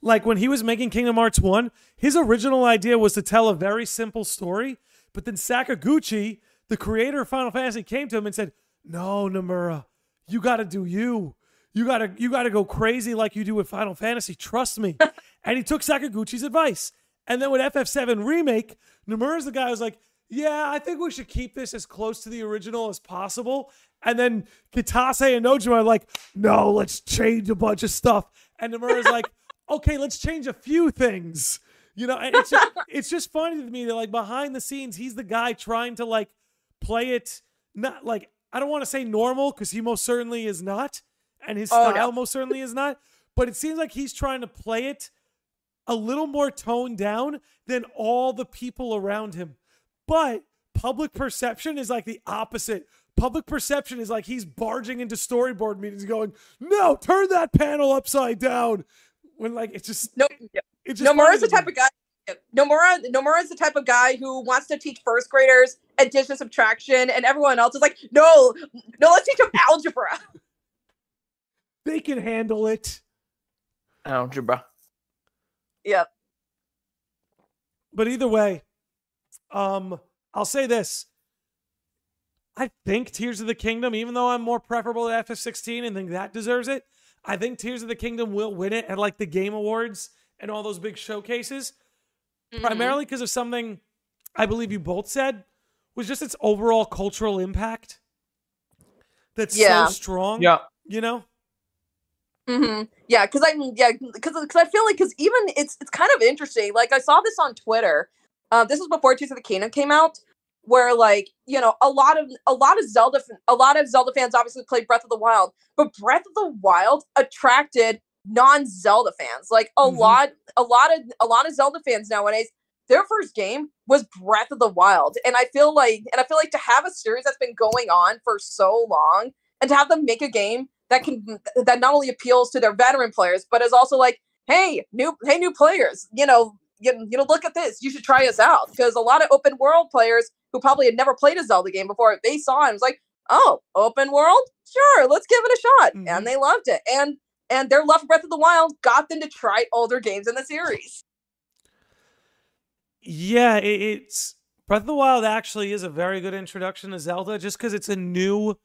like when he was making Kingdom Hearts 1, his original idea was to tell a very simple story, but then Sakaguchi, the creator of Final Fantasy, came to him and said, "No, Nomura, you got to do you. You got to you got to go crazy like you do with Final Fantasy. Trust me." and he took Sakaguchi's advice. And then with FF7 remake, Nomura's the guy who's like, "Yeah, I think we should keep this as close to the original as possible." And then Kitase and Nojima are like, "No, let's change a bunch of stuff." And Nomura's like, "Okay, let's change a few things." You know, and it's just, it's just funny to me that like behind the scenes, he's the guy trying to like play it not like I don't want to say normal because he most certainly is not, and his Oh, style no. most certainly is not. But it seems like he's trying to play it a little more toned down than all the people around him. But public perception is like the opposite. Public perception is like he's barging into storyboard meetings going, "No, turn that panel upside down." When like it's just No, it's just Nomura's the type of guy. Nomura, Nomura is the type of guy who wants to teach first graders addition, subtraction, and everyone else is like, no, no, let's teach them algebra. they can handle it. Algebra. Yep. But either way, um, I'll say this. I think Tears of the Kingdom, even though I'm more preferable to FF16 and think that deserves it, I think Tears of the Kingdom will win it at like the Game Awards and all those big showcases, Mm-hmm. primarily because of something I believe you both said was just its overall cultural impact. That's Yeah. so strong. Yeah. You know? hmm Yeah, because I yeah because I feel like because even it's it's kind of interesting. Like I saw this on Twitter. Uh, this was before Tears of the Kingdom came out, where like you know a lot of a lot of Zelda a lot of Zelda fans obviously played Breath of the Wild, but Breath of the Wild attracted non Zelda fans. Like a Mhm. lot a lot of a lot of Zelda fans nowadays. Their first game was Breath of the Wild, and I feel like and I feel like to have a series that's been going on for so long and to have them make a game that can that not only appeals to their veteran players but is also like hey new hey new players you know you, you know look at this you should try us out because a lot of open world players who probably had never played a zelda game before they saw it and was like oh open world sure let's give it a shot Mhm. and they loved it and and their love for breath of the wild got them to try older games in the series Yeah, it's Breath of the Wild actually is a very good introduction to Zelda just because it's a new,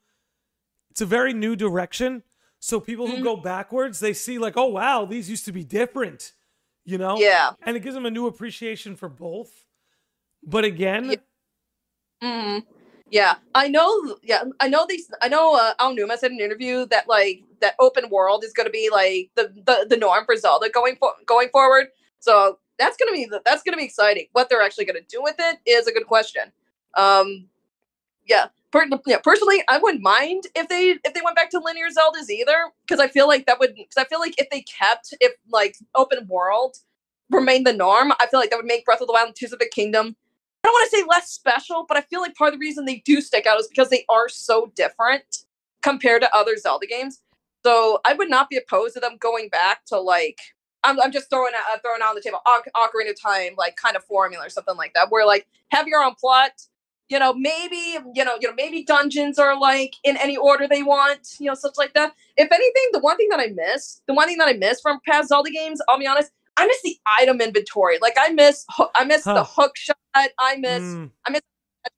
it's a very new direction. So people who Mhm. go backwards, they see like, oh wow, these used to be different, you know? yeah And it gives them a new appreciation for both. But again, Yeah. Mm, yeah, I know. Yeah, I know these. I know. Uh, Aonuma said in an interview that like that open world is going to be like the, the the norm for Zelda going for going forward. So that's gonna be that's gonna be exciting. What they're actually gonna do with it is a good question. Um, yeah, per, yeah. Personally, I wouldn't mind if they if they went back to linear Zeldas either, because I feel like that would because I feel like if they kept if like open world remained the norm, I feel like that would make Breath of the Wild and Tears of the Kingdom I don't want to say less special, but I feel like part of the reason they do stick out is because they are so different compared to other Zelda games. So I would not be opposed to them going back to like I'm, I'm just throwing out uh, throwing out on the table Oc- Ocarina of Time like kind of formula or something like that, where like have your own plot. You know, maybe you know, you know, maybe dungeons are like in any order they want. You know, stuff like that. If anything, the one thing that I miss, the one thing that I miss from past Zelda games, I'll be honest, I miss the item inventory. Like I miss, I miss Huh. the hook shot. I miss mm,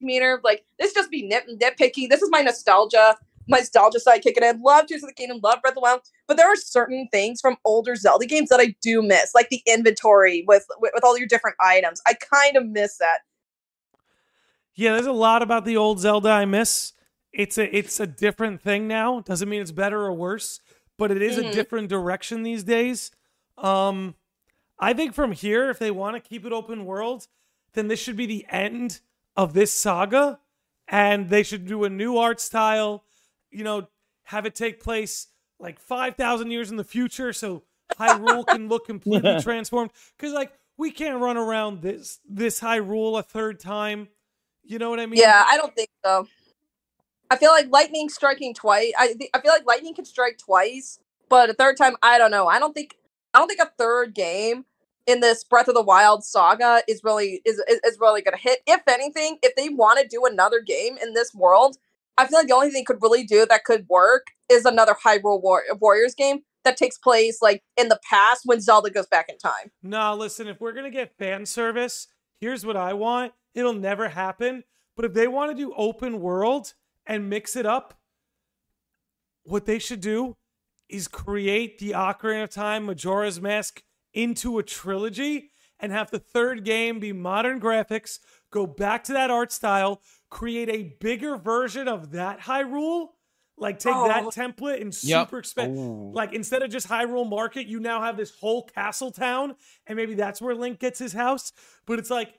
meter. Like this just be nit nitpicky. This is my nostalgia, nostalgia side kicking in. Love Tears of the Kingdom, love Breath of the Wild, but there are certain things from older Zelda games that I do miss, like the inventory with with, with all your different items. I kind of miss that. yeah, there's a lot about the old Zelda I miss. It's a it's a different thing now. Doesn't mean it's better or worse, but it is a Mhm. different direction these days. Um, I think from here, if they want to keep it open world, then this should be the end of this saga, and they should do a new art style. You know, have it take place like five thousand years in the future, so Hyrule can look completely transformed. Because like we can't run around this this Hyrule a third time. You know what I mean? Yeah, I don't think so. I feel like lightning striking twice. I thi- I feel like lightning can strike twice, but a third time, I don't know. I don't think I don't think a third game in this Breath of the Wild saga is really is is, is really gonna hit. If anything, if they want to do another game in this world, I feel like the only thing could really do that could work is another Hyrule War- Warriors game. that takes place like in the past when Zelda goes back in time. No, listen, if we're gonna get fan service, here's what I want. It'll never happen. But if they want to do open world and mix it up, what they should do is create the Ocarina of Time Majora's Mask into a trilogy and have the third game be modern graphics, go back to that art style, create a bigger version of that Hyrule. Like take that Oh. template and Yep. super expand. Ooh. Like instead of just Hyrule Market, you now have this whole castle town, and maybe that's where Link gets his house. But it's like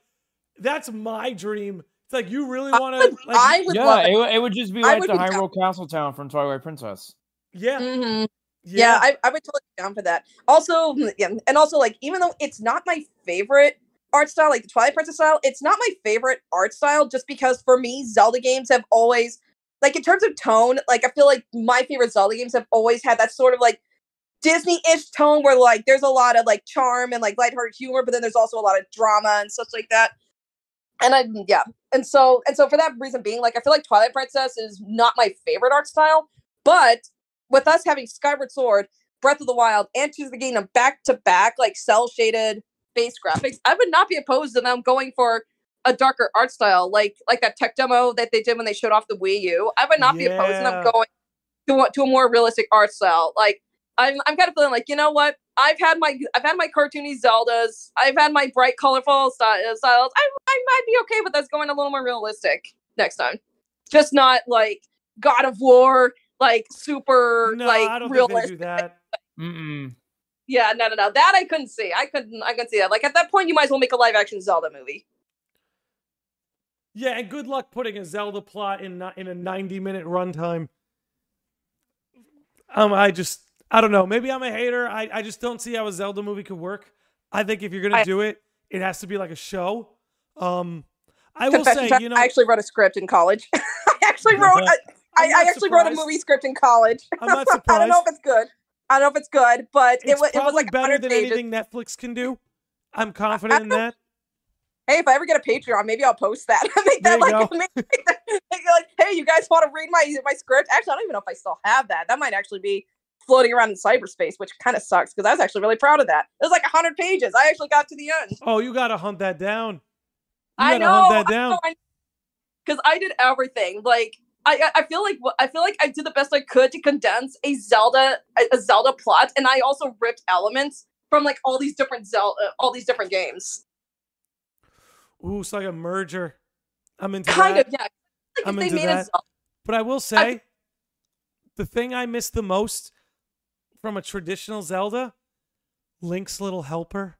that's my dream. It's like you really want to, like, I would yeah, love it, it. would- it would just be like the be down. Hyrule Castle Town from Twilight Princess. yeah, Mhm. Yeah, I, I would totally be down for that. Also, yeah, and also like even though it's not my favorite art style, like the Twilight Princess style, it's not my favorite art style just because for me, Zelda games have always like in terms of tone, like I feel like my favorite Zelda games have always had that sort of like Disney-ish tone where like there's a lot of like charm and like lighthearted humor, but then there's also a lot of drama and stuff like that. And I yeah, and so and so for that reason being, like I feel like Twilight Princess is not my favorite art style, but with us having Skyward Sword, Breath of the Wild, and Tears of the Kingdom back to back, like cel shaded base graphics, I would not be opposed to them going for a darker art style, like like that tech demo that they did when they showed off the Wii U. I would not be opposed to them going to a, to a more realistic art style. Like I'm I'm kind of feeling like you know what I've had my I've had my cartoony Zeldas, I've had my bright colorful sty- styles. I I might be okay with us going a little more realistic next time, just not like God of War like super no, like I don't realistic. think they do that. Mm-mm. Yeah, no, no, no. That I couldn't see. I couldn't. I couldn't see that. Like at that point, you might as well make a live action Zelda movie. Yeah, and good luck putting a Zelda plot in in a 90 minute runtime. Um, I just I don't know. Maybe I'm a hater. I, I just don't see how a Zelda movie could work. I think if you're gonna I- do it, it has to be like a show. Um, I will say, you know, I actually wrote a script in college. I actually wrote. I, I, I actually wrote a movie script in college. I'm not surprised. I don't know if it's good. I don't know if it's good, but it's it was it was like better than pages. anything Netflix can do. I'm confident in that. Hey, if I ever get a Patreon, maybe I'll post that. make There that you like, go. make that- make like, hey, you guys want to read my my script? Actually, I don't even know if I still have that. That might actually be floating around in cyberspace, which kind of sucks because I was actually really proud of that. It was like hundred pages. I actually got to the end. Oh, you gotta hunt that down. You I gotta know. hunt that down. Because I did everything. Like I, I- I feel like I feel like I did the best I could to condense a Zelda a, a Zelda plot, and I also ripped elements from like all these different Zelda, uh, all these different games. Ooh, it's like a merger. I'm into Kind that. of, yeah. Like I'm if they into made that. a Zelda, But I will say, the thing I miss the most from a traditional Zelda, Link's little helper.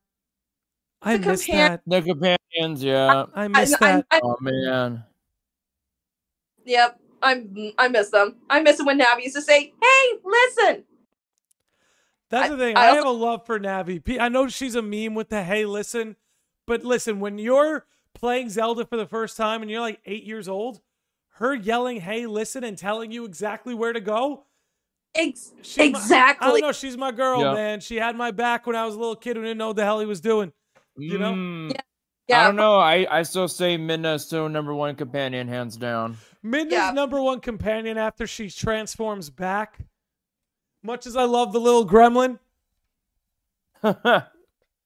I miss companion- that. The companions, yeah. I I, miss I, that. I, Oh man. yep, I'm I miss them. I miss it when Navi used to say, "Hey, listen." That's I- the thing. I I, also- have a love for Navi. I know she's a meme with the hey, listen, but listen, when you're playing Zelda for the first time and you're like eight years old, her yelling hey, listen, and telling you exactly where to go. Ex- she's my- I don't know. She's my girl, Yeah. man. She had my back when I was a little kid who didn't know what the hell he was doing. You know? Mm, Yeah. Yeah. I don't know. I, I still say Midna is still number one companion, hands down. Midna's Yeah. number one companion after she transforms back. Much as I love the little gremlin,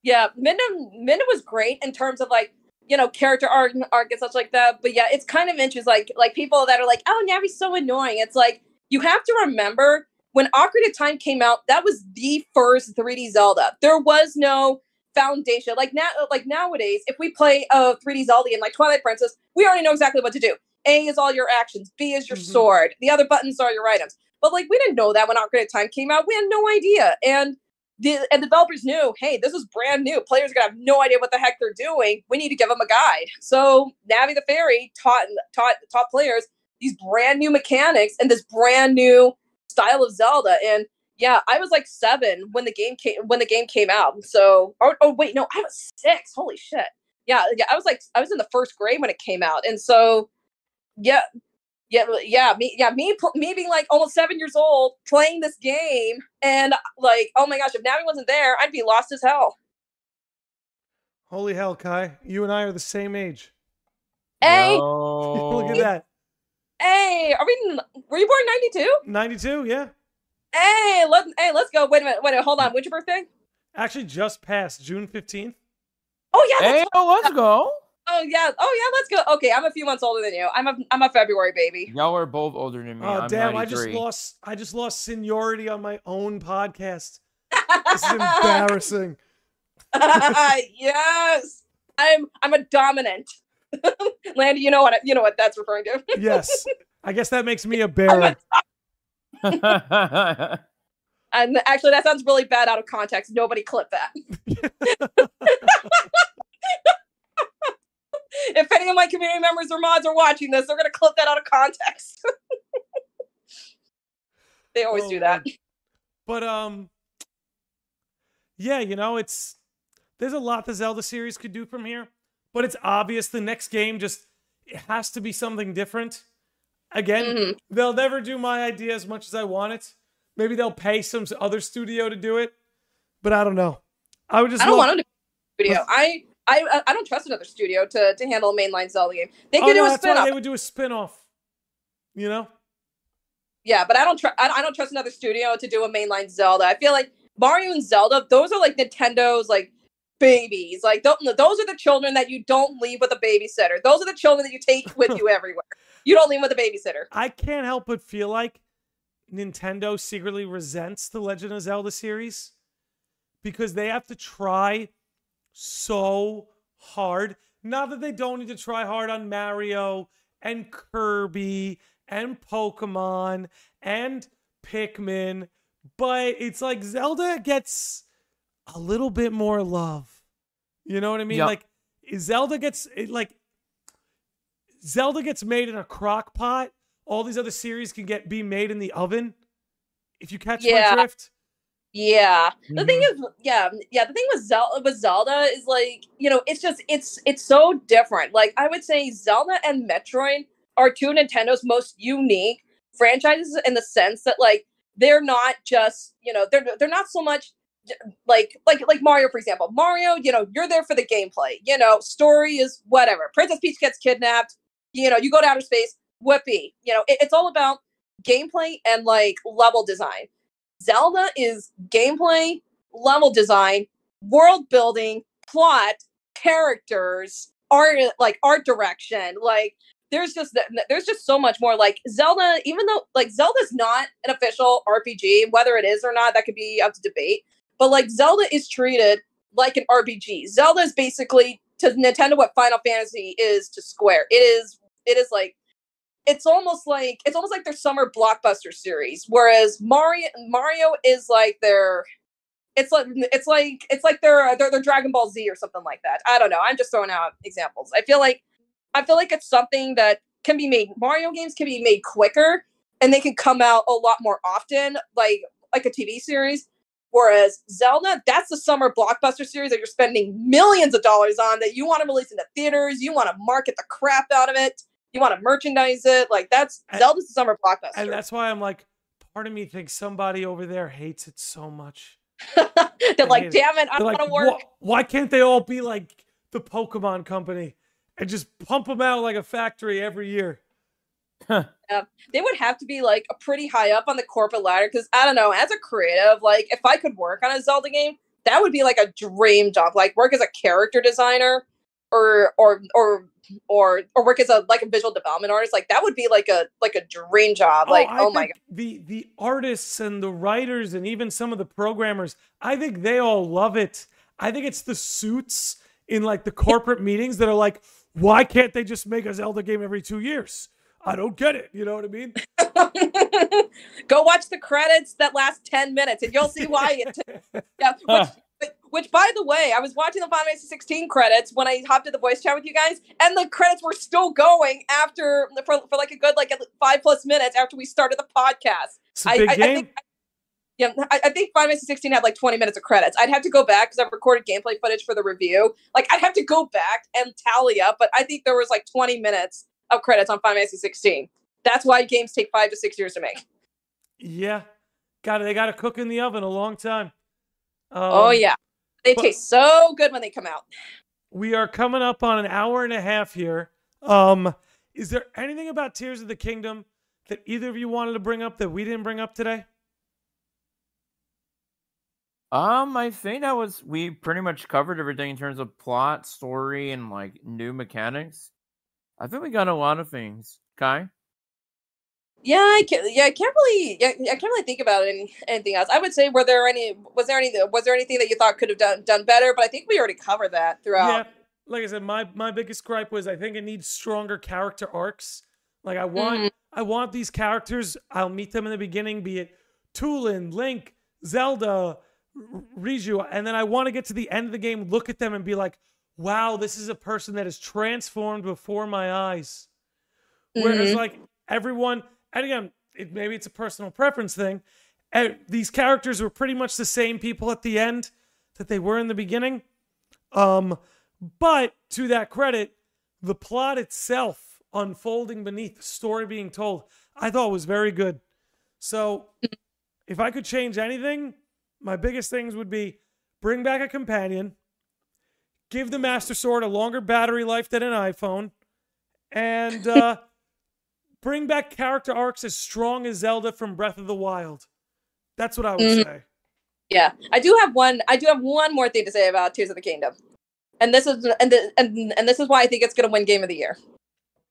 Yeah, Midna Midna was great in terms of like you know character arc, arc and such like that. But yeah, it's kind of interesting. Like like people that are like, oh, Navi's so annoying. It's like you have to remember when Ocarina of Time came out, that was the first 3D Zelda. There was no foundation. Like now, like nowadays, if we play a 3D Zelda in like Twilight Princess, we already know exactly what to do. A is all your actions. B is your Mhm. sword. The other buttons are your items. But like we didn't know that when Ocarina of Time came out. We had no idea. And the and developers knew, hey, this is brand new. Players are gonna have no idea what the heck they're doing. We need to give them a guide. So Navi the Fairy taught taught taught players these brand new mechanics and this brand new style of Zelda. And yeah, I was like seven when the game came when the game came out. So oh, oh wait, no, I was six. Holy shit. Yeah, yeah, I was like I was in the first grade when it came out. And so yeah, yeah, yeah, me, yeah, me, pl- me being like almost seven years old playing this game, and like, oh my gosh, if Navi wasn't there, I'd be lost as hell. holy hell, Kai, you and I are the same age. Hey, Look at that, hey, are we? Were you born ninety two? ninety-two, yeah. Hey, let hey, let's go. Wait a minute. Wait a minute. Hold on. When's your birthday? Actually, just passed June 15th. Oh yeah. that's Hey, oh, let's go. Oh yeah. Oh yeah. Let's go. Okay, I'm a few months older than you. I'm a I'm a February baby. Y'all are both older than me. Oh I'm damn! I just lost. I just lost seniority on my own podcast. This is embarrassing. yes. I'm I'm a dominant. Landy, you know what you know what that's referring to. Yes, I guess that makes me a I'm bearer. a- and actually, that sounds really bad out of context. Nobody clip that. if any of my community members or mods are watching this, they're gonna clip that out of context. they always Oh, do that. But um, yeah, you know, it's there's a lot the Zelda series could do from here, but it's obvious the next game just it has to be something different. Again, Mhm. they'll never do my idea as much as I want it. Maybe they'll pay some other studio to do it, but I don't know. I would just I don't want them to studio. I, I I don't trust another studio to to handle a mainline Zelda game. They Oh, could no, do a that's why spin off. they would do a spin-off. You know? Yeah, but I don't trust. I I don't trust another studio to do a mainline Zelda. I feel like Mario and Zelda, those are like Nintendo's like babies. Like tho- those are the children that you don't leave with a babysitter. Those are the children that you take with you everywhere. You don't leave with a babysitter. I can't help but feel like Nintendo secretly resents the Legend of Zelda series because they have to try so hard. Not that they don't need to try hard on Mario and Kirby and Pokemon and Pikmin, but it's like Zelda gets a little bit more love. You know what I mean? Yeah. Like Zelda gets like Zelda gets made in a crock pot. All these other series can get be made in the oven. If you catch Yeah. my drift. Yeah. The thing Mm-hmm. is, yeah, yeah. The thing with Zelda, with Zelda is like, you know, it's just, it's, it's so different. Like, I would say Zelda and Metroid are two Nintendo's most unique franchises in the sense that, like, they're not just, you know, they're they're not so much j- like like like Mario, for example. Mario, you know, you're there for the gameplay. You know, story is whatever. Princess Peach gets kidnapped. You know, you go to outer space. Whoopee. You know, it- it's all about gameplay and like level design. Zelda is gameplay, level design, world building, plot, characters, art like art direction. Like there's just there's just so much more. Like Zelda, even though like Zelda's not an official RPG, whether it is or not, that could be up to debate. But like Zelda is treated like an RPG. Zelda is basically to Nintendo what Final Fantasy is to Square. It is it is like it's almost like it's almost like their summer blockbuster series whereas mario mario is like their it's like it's like it's like their uh, their, their dragon ball z or something like that i don't know i'm just throwing out examples i feel like i feel like it's something that can be made mario games can be made quicker and they can come out a lot more often like like a tv series whereas zelda that's the summer blockbuster series that you're spending millions of dollars on that you want to release into theaters you want to market the crap out of it you want to merchandise it. Like that's And- Zelda's the summer blockbuster. And that's why I'm like, part of me thinks somebody over there hates it so much. They're like, damn it, I They're want to work. "Wha- why can't they all be like the Pokemon company and just pump them out like a factory every year? They would have to be like a pretty high up on the corporate ladder because I don't know. As a creative, like if I could work on a Zelda game, that would be like a dream job. Like work as a character designer, or or or or or work as a like a visual development artist. Like that would be like a like a dream job. Oh, like I oh, my god. The the artists and the writers and even some of the programmers, I think they all love it. I think it's the suits in like the corporate meetings that are like, why can't they just make a Zelda game every two years? I don't get it. You know what I mean? Go watch the credits that last 10 minutes and you'll see why it yeah, which, which, by the way, I was watching the Final Fantasy 16 credits when I hopped in the voice chat with you guys, and the credits were still going after for, for like a good like five plus minutes after we started the podcast. It's a I- big I- I game. think- Yeah, I, I think Final Fantasy 16 had like 20 minutes of credits. I'd have to go back because I've recorded gameplay footage for the review. Like I'd have to go back and tally up, but I think there was like 20 minutes of credits on Final Fantasy 16. That's why games take five to six years to make. yeah, got it. They got to cook in the oven a long time. oh Um, yeah, they taste so good when they come out. we are coming up on an hour and a half here. Um, is there anything about Tears of the Kingdom that either of you wanted to bring up that we didn't bring up today? Um, I think that was we pretty much covered everything in terms of plot, story, and like new mechanics. I think we got a lot of things. Kai? Yeah, I can't. Yeah, I can't really. Yeah, I can't really think about any, anything else. I would say, were there any? Was there any? Was there anything that you thought could have done done better? But I think we already covered that throughout. Yeah, like I said, my my biggest gripe was I think it needs stronger character arcs. Like I want Mhm. I want these characters. I'll meet them in the beginning, be it Tulin, Link, Zelda, R- Riju, and then I want to get to the end of the game, look at them, and be like, "Wow, this is a person that is transformed before my eyes." Whereas Mhm. like everyone, and again, it, maybe it's a personal preference thing. eh, these characters were pretty much the same people at the end that they were in the beginning. Um, but to that credit, the plot itself unfolding beneath the story being told, I thought was very good. So, if I could change anything, my biggest things would be bring back a companion, give the Master Sword a longer battery life than an iPhone, and uh, bring back character arcs as strong as Zelda from Breath of the Wild. That's what I would Mhm. say. Yeah, I do have one. I do have one more thing to say about Tears of the Kingdom, and this is and the, and and this is why I think it's going to win Game of the Year.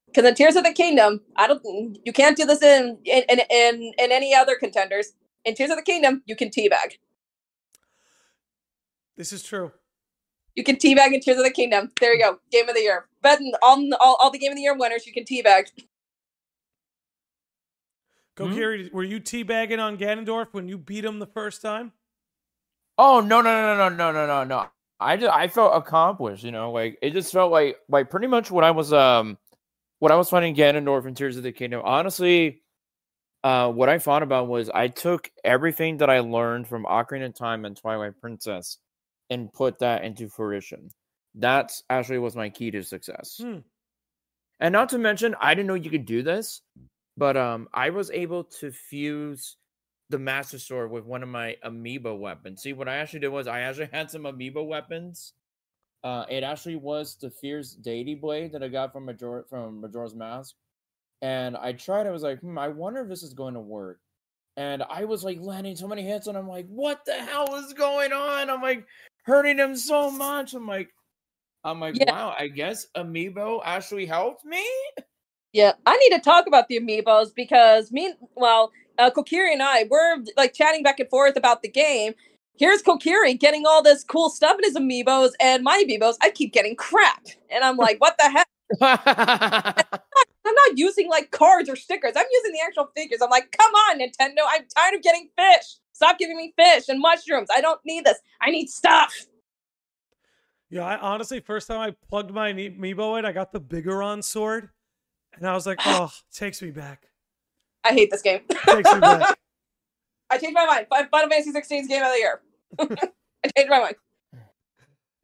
Because in Tears of the Kingdom, I don't. You can't do this in in in in, in any other contenders. In Tears of the Kingdom, you can teabag. This is true. You can teabag in Tears of the Kingdom. There you go. Game of the Year. Bet all all, all the Game of the Year winners, you can teabag. Go, Hmm? Kiri, were you teabagging on Ganondorf when you beat him the first time? Oh no no no no no no no no! I just I felt accomplished. You know, like it just felt like like pretty much what I was um what I was finding Ganondorf in Tears of the Kingdom. Honestly, uh, what I thought about was I took everything that I learned from Ocarina of Time and Twilight Princess and put that into fruition. That's actually was my key to success. Hmm. And not to mention, I didn't know you could do this, but um, I was able to fuse the Master Sword with one of my amiibo weapons. See, what I actually did was I actually had some amiibo weapons. Uh, it actually was the Fierce Deity Blade that I got from Major from Majora's Mask, and I tried. I was like, hmm, I wonder if this is going to work. And I was like landing so many hits, and I'm like, what the hell is going on? I'm like hurting him so much. I'm like, I'm like, Yeah. wow. I guess amiibo actually helped me. Yeah, I need to talk about the amiibos because me, well, uh, Kokiri and I we're like chatting back and forth about the game. Here's Kokiri getting all this cool stuff in his amiibos, and my amiibos, I keep getting crap, and I'm like, what the heck? I'm not using like cards or stickers. I'm using the actual figures. I'm like, come on, Nintendo. I'm tired of getting fish. Stop giving me fish and mushrooms. I don't need this. I need stuff. Yeah, I honestly, first time I plugged my Amiibo in, I got the Bigoron sword, and I was like, oh, takes me back. I hate this game. Takes me back. I changed my mind. Fi- Final Fantasy 16's game of the year. I changed my mind.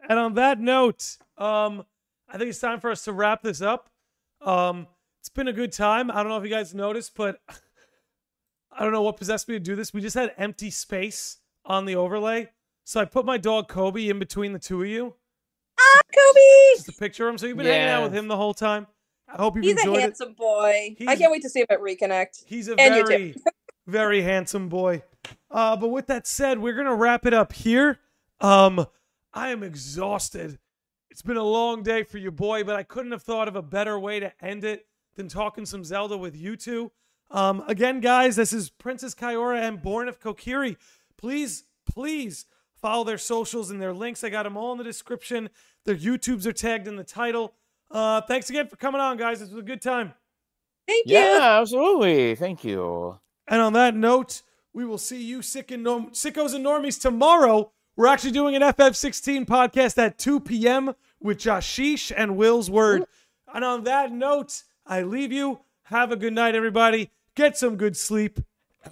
And on that note, um, I think it's time for us to wrap this up. Um, it's been a good time. I don't know if you guys noticed, but I don't know what possessed me to do this. We just had empty space on the overlay. So I put my dog Kobe in between the two of you. Ah, Kobe. Just a picture of him. So you've been hanging out with him the whole time. I hope you've He's a enjoyed it. handsome boy. I can't wait to see him at Reconnect. He's a And very, very handsome boy. Uh, but with that said, we're gonna wrap it up here. Um, I am exhausted. It's been a long day for you, boy, but I couldn't have thought of a better way to end it than talking some Zelda with you two. Um, again, guys, this is Princess Kaiora and Born of Kokiri. Please, please follow their socials and their links. I got them all in the description. Their YouTubes are tagged in the title. Uh, thanks again for coming on, guys. This was a good time. Thank you. yeah, absolutely. Thank you. And on that note, we will see you sick and norm- sickos and normies tomorrow. We're actually doing an FF16 podcast at 2 p.m. with Jashish and Will's Word. And on that note, I leave you. Have a good night, everybody. Get some good sleep